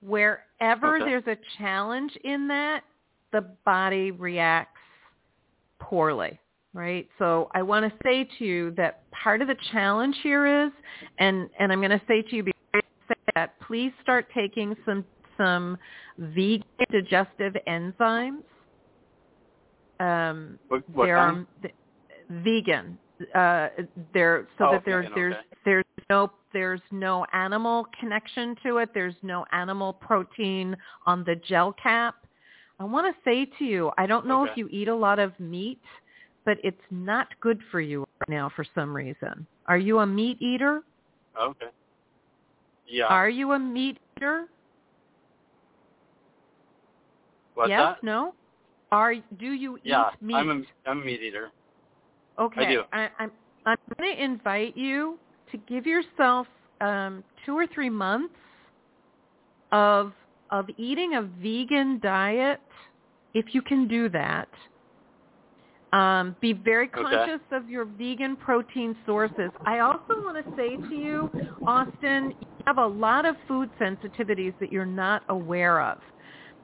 Wherever Okay. there's a challenge in that, the body reacts poorly, right? So I want to say to you that part of the challenge here is, and, and I'm going to say to you before I say that, please start taking some some vegan digestive enzymes. Um, What, what there are th- vegan. Uh, there so Oh, that there's vegan, there's okay. there's no there's no animal connection to it. There's no animal protein on the gel cap. I want to say to you, I don't know if Okay. you eat a lot of meat, but it's not good for you right now for some reason. Are you a meat eater? Okay. Yeah. Are you a meat eater? What's yes, that? no? Are do you Yeah, eat meat? Yeah, I'm a I'm a meat eater. Okay. I do. I, I'm I'm going to invite you to give yourself um, two or three months of of eating a vegan diet if you can do that. Um, be very Okay. conscious of your vegan protein sources. I also want to say to you, Austin, you have a lot of food sensitivities that you're not aware of.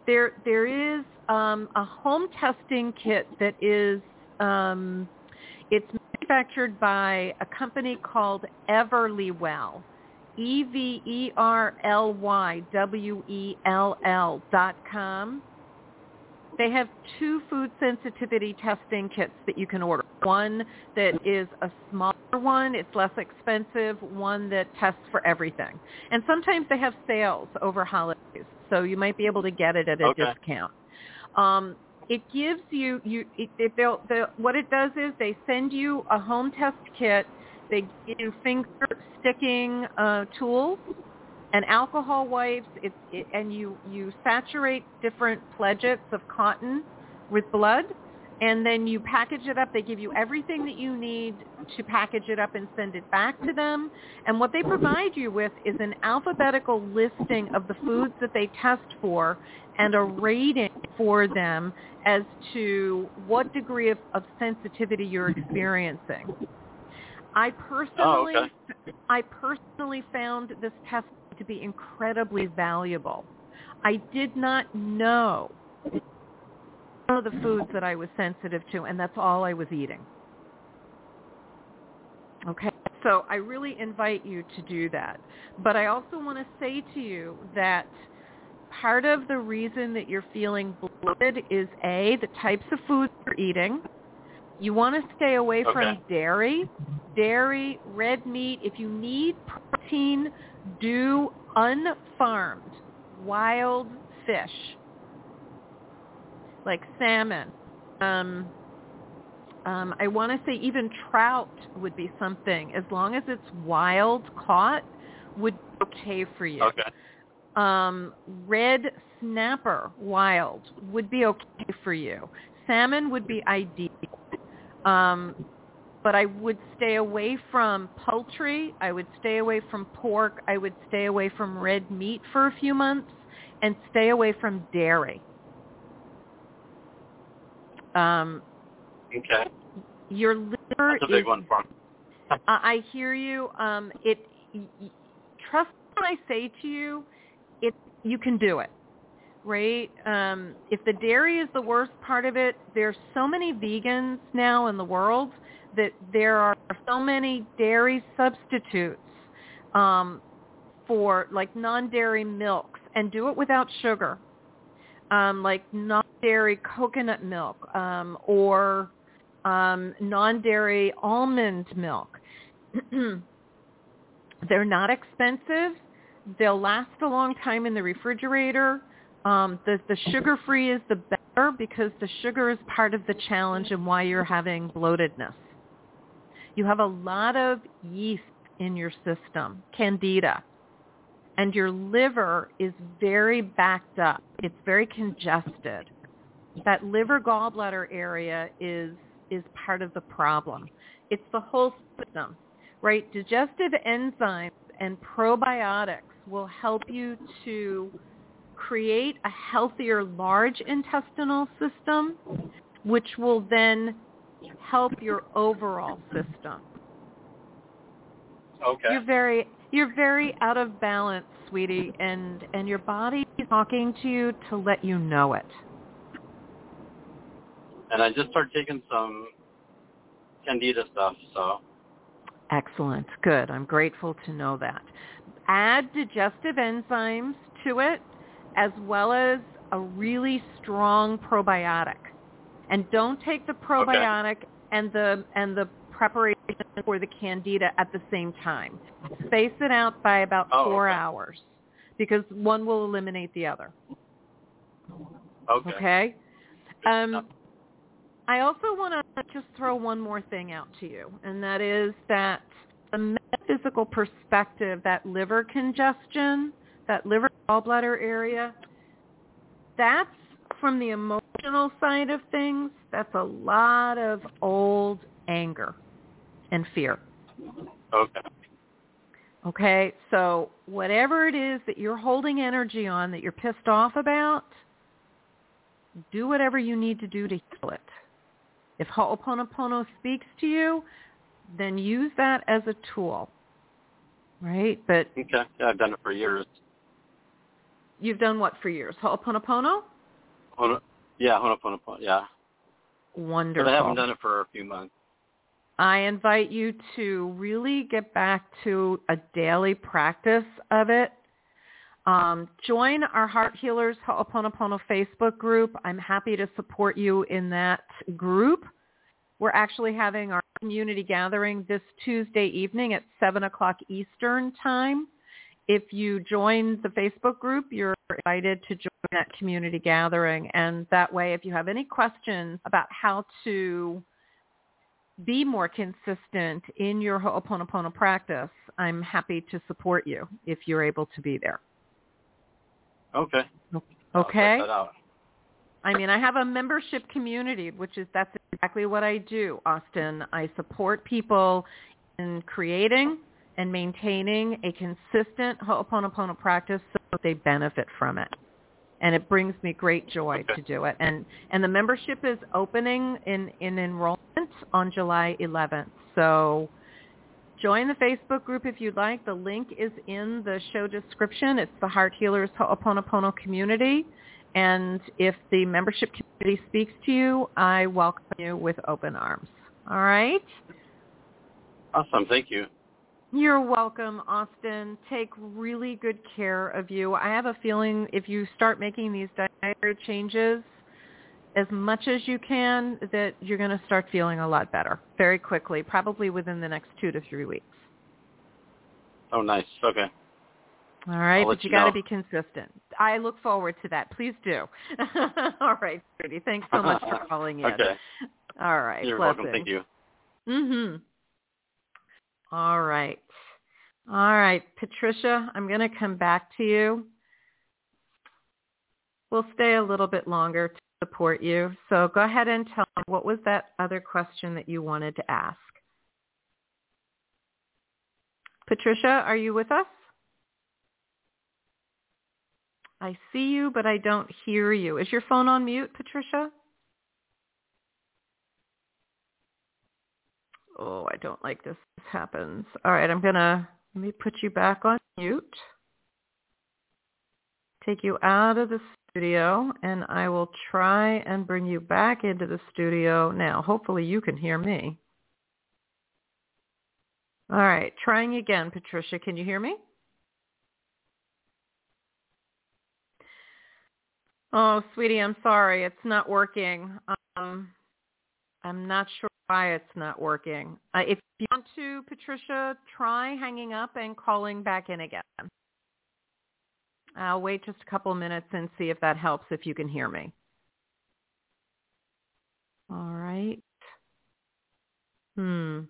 There, there is um, a home testing kit that is, um, it's manufactured by a company called Everlywell, E V E R L Y W E L L dot com. They have two food sensitivity testing kits that you can order. One that is a smaller one, it's less expensive, one that tests for everything. And sometimes they have sales over holidays, so you might be able to get it at a Okay. discount. Um, it gives you you it, it, they'll, they'll, what it does is they send you a home test kit. They give you finger sticking uh, tools and alcohol wipes. It, it, and you you saturate different pledgets of cotton with blood, and then you package it up. They give you everything that you need to package it up and send it back to them. And what they provide you with is an alphabetical listing of the foods that they test for and a rating for them as to what degree of, of sensitivity you're experiencing. I personally, Oh, okay. I personally found this test to be incredibly valuable. I did not know some of the foods that I was sensitive to, and that's all I was eating. Okay, so I really invite you to do that. But I also want to say to you that part of the reason that you're feeling bloated is A, the types of foods you're eating. You want to stay away from dairy, dairy, red meat. If you need protein, do unfarmed wild fish like salmon. Um, um, I want to say even trout would be something as long as it's wild caught would be okay for you. Okay. Um, red snapper wild would be okay for you. Salmon would be ideal. Um, but I would stay away from poultry. I would stay away from pork. I would stay away from red meat for a few months and stay away from dairy. Um, Okay. your liver That's a big is one for me. I I hear you. Um, it trust when I say to you, it you can do it, right? Um, if the dairy is the worst part of it, there's so many vegans now in the world that there are so many dairy substitutes um, for like non-dairy milks, and do it without sugar, um, like non-dairy coconut milk um, or um, non-dairy almond milk. *clears throat* They're not expensive. They'll last a long time in the refrigerator. Um, the, the sugar-free is the better because the sugar is part of the challenge and why you're having bloatedness. You have a lot of yeast in your system, candida, and your liver is very backed up. It's very congested. That liver gallbladder area is is part of the problem. It's the whole system, right? Digestive enzymes and probiotics will help you to create a healthier large intestinal system, which will then help your overall system. Okay. You're very you're very out of balance, sweetie, and and your body is talking to you to let you know it. And I just started taking some candida stuff, so Excellent. Good. I'm grateful to know that. Add digestive enzymes to it as well as a really strong probiotic. And don't take the probiotic and the and the preparation for the candida at the same time. Space it out by about Oh, 4 okay. hours because one will eliminate the other. okay. Okay. Um, I also want to just throw one more thing out to you, and that is that the metaphysical perspective, that liver congestion, that liver gallbladder area, that's from the emotional side of things. That's a lot of old anger and fear. Okay. Okay, so whatever it is that you're holding energy on that you're pissed off about, do whatever you need to do to heal it. If Ho'oponopono speaks to you, then use that as a tool, right? But okay, yeah, I've done it for years. You've done what for years? Ho'oponopono? Hono, yeah, Ho'oponopono, yeah. Wonderful. But I haven't done it for a few months. I invite you to really get back to a daily practice of it. Um, join our Heart Healers Ho'oponopono Facebook group. I'm happy to support you in that group. We're actually having our community gathering this Tuesday evening at 7 o'clock Eastern Time. If you join the Facebook group, you're invited to join that community gathering. And that way, if you have any questions about how to be more consistent in your Ho'oponopono practice, I'm happy to support you if you're able to be there. Okay. Okay. I mean, I have a membership community, which is that's exactly what I do, Austin. I support people in creating and maintaining a consistent Ho'oponopono practice so they benefit from it. And it brings me great joy okay. to do it. And and the membership is opening in, in enrollment on July 11th. So join the Facebook group if you'd like. The link is in the show description. It's the Heart Healers Ho'oponopono community. And if the membership community speaks to you, I welcome you with open arms. All right? Awesome. Thank you. You're welcome, Austin. Take really good care of you. I have a feeling if you start making these dietary changes as much as you can, that you're going to start feeling a lot better very quickly, probably within the next two to three weeks. Oh, nice. Okay. All right, but you, you got to be consistent. I look forward to that. Please do. *laughs* All right, Judy. Thanks so much for *laughs* calling in. okay. All right. You're Blessings. welcome. Thank you. Mhm. All right. All right, Patricia, I'm going to come back to you. We'll stay a little bit longer to support you. So go ahead and tell me what was that other question that you wanted to ask? Patricia, are you with us? I see you, but I don't hear you. Is your phone on mute, Patricia? Oh, I don't like this. This happens. All right, I'm going to let me put you back on mute. Take you out of the studio, and I will try and bring you back into the studio now. Hopefully you can hear me. All right, trying again, Patricia. Can you hear me? Oh, sweetie, I'm sorry. It's not working. Um, I'm not sure why it's not working. Uh, if you want to, Patricia, try hanging up and calling back in again. I'll wait just a couple minutes and see if that helps if you can hear me. All right. Hmm.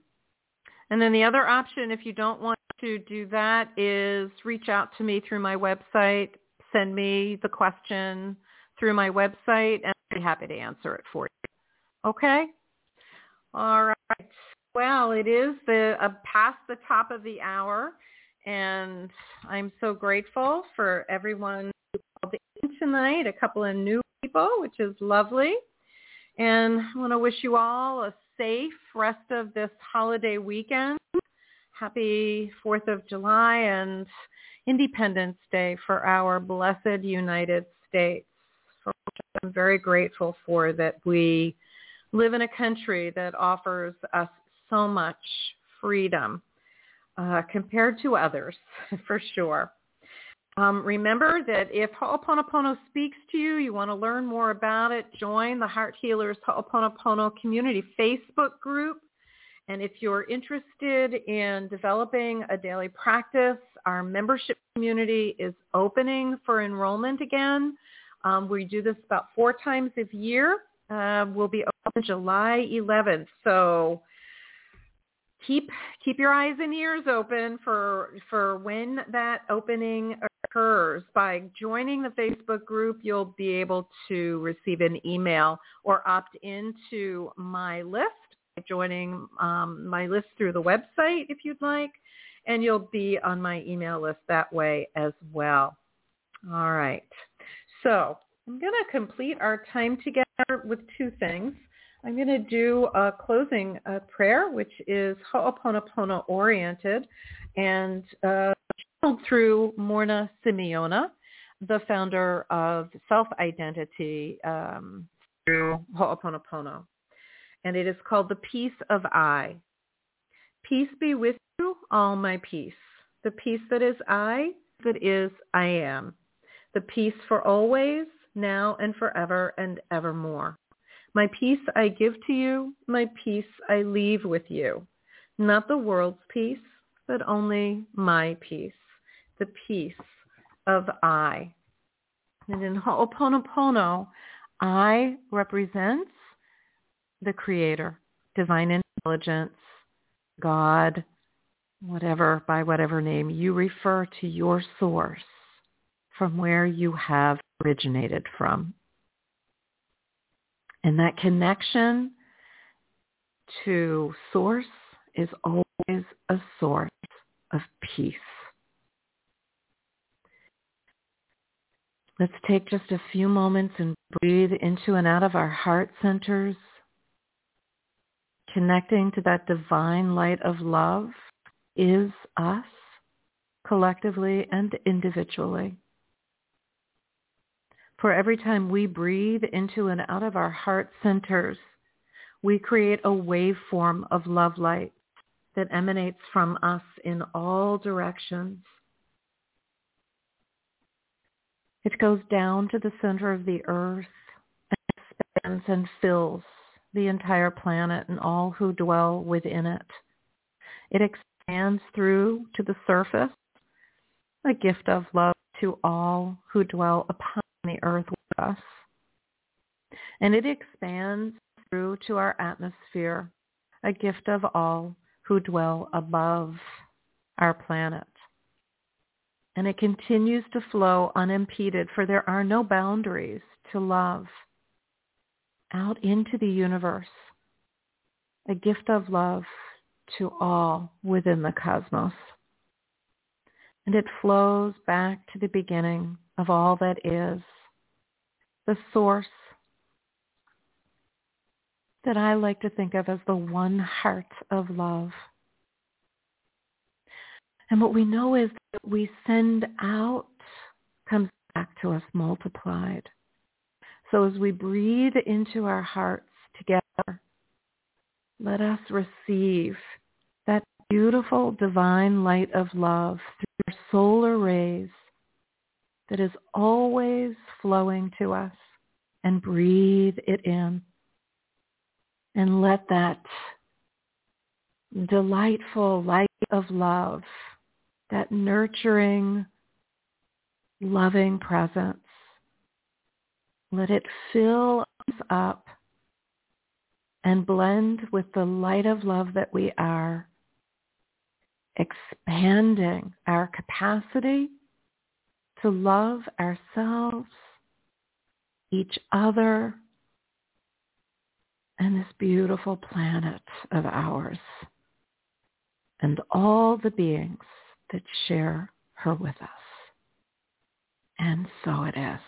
And then the other option, if you don't want to do that, is reach out to me through my website, send me the question through my website, and I'll be happy to answer it for you. Okay? All right. Well, it is the uh, past the top of the hour, and I'm so grateful for everyone who called in tonight. A couple of new people, which is lovely. And I want to wish you all a safe rest of this holiday weekend. Happy 4th of July and Independence Day for our blessed United States, for which I'm very grateful for that we live in a country that offers us so much freedom uh, compared to others, *laughs* for sure. Um, remember that if Ho'oponopono speaks to you, you want to learn more about it, join the Heart Healers Ho'oponopono Community Facebook group. And if you're interested in developing a daily practice, our membership community is opening for enrollment again. Um, we do this about four times a year. Uh, we'll be open July 11th. So keep keep your eyes and ears open for for when that opening occurs. By joining the Facebook group, you'll be able to receive an email or opt into my list by joining um, my list through the website if you'd like, and you'll be on my email list that way as well. All right. So I'm going to complete our time together with two things. I'm going to do a closing uh, prayer, which is Ho'oponopono oriented and uh, through Morrnah Simeona, the founder of Self-Identity um, through Ho'oponopono. And it is called The Peace of I. Peace be with you, all my peace. The peace that is I, that is I am. The peace for always, now and forever and evermore. My peace I give to you, my peace I leave with you. Not the world's peace, but only my peace, the peace of I. And in Ho'oponopono, I represents the creator, divine intelligence, God, whatever, by whatever name you refer to your source from where you have originated from. And that connection to source is always a source of peace. Let's take just a few moments and breathe into and out of our heart centers, connecting to that divine light of love is us collectively and individually. For every time we breathe into and out of our heart centers, we create a waveform of love light that emanates from us in all directions. It goes down to the center of the earth and expands and fills the entire planet and all who dwell within it. It expands through to the surface, a gift of love to all who dwell upon earth with us. And it expands through to our atmosphere, a gift of all who dwell above our planet. And it continues to flow unimpeded, for there are no boundaries to love out into the universe, a gift of love to all within the cosmos. And it flows back to the beginning of all that is, the source that I like to think of as the one heart of love. And what we know is that we send out comes back to us multiplied. So as we breathe into our hearts together, let us receive that beautiful divine light of love through our solar rays that is always flowing to us and breathe it in. And let that delightful light of love, that nurturing, loving presence, let it fill us up and blend with the light of love that we are, expanding our capacity to love ourselves, each other, and this beautiful planet of ours, and all the beings that share her with us. And so it is.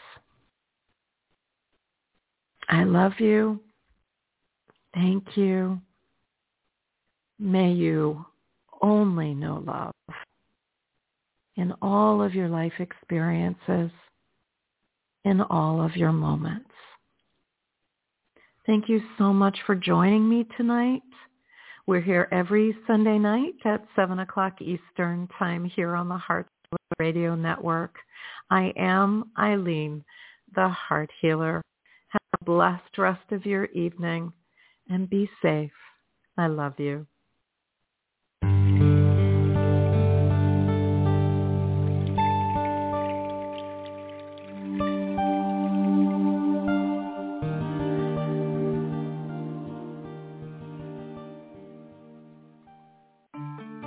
I love you. Thank you. May you only know love in all of your life experiences, in all of your moments. Thank you so much for joining me tonight. We're here every Sunday night at 7 o'clock Eastern Time here on the Heart Radio Network. I am Ilene, the Heart Healer. Have a blessed rest of your evening and be safe. I love you.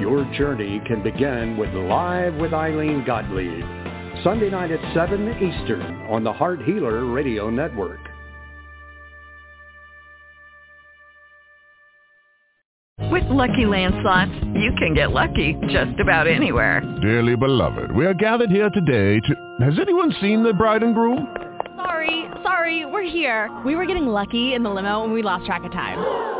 your journey can begin with Live with Ilene Gottlieb. Sunday night at 7 Eastern on the Heart Healer Radio Network. With Lucky Land Slots, you can get lucky just about anywhere. Dearly beloved, we are gathered here today to... Has anyone seen the bride and groom? Sorry, sorry, we're here. We were getting lucky in the limo and we lost track of time.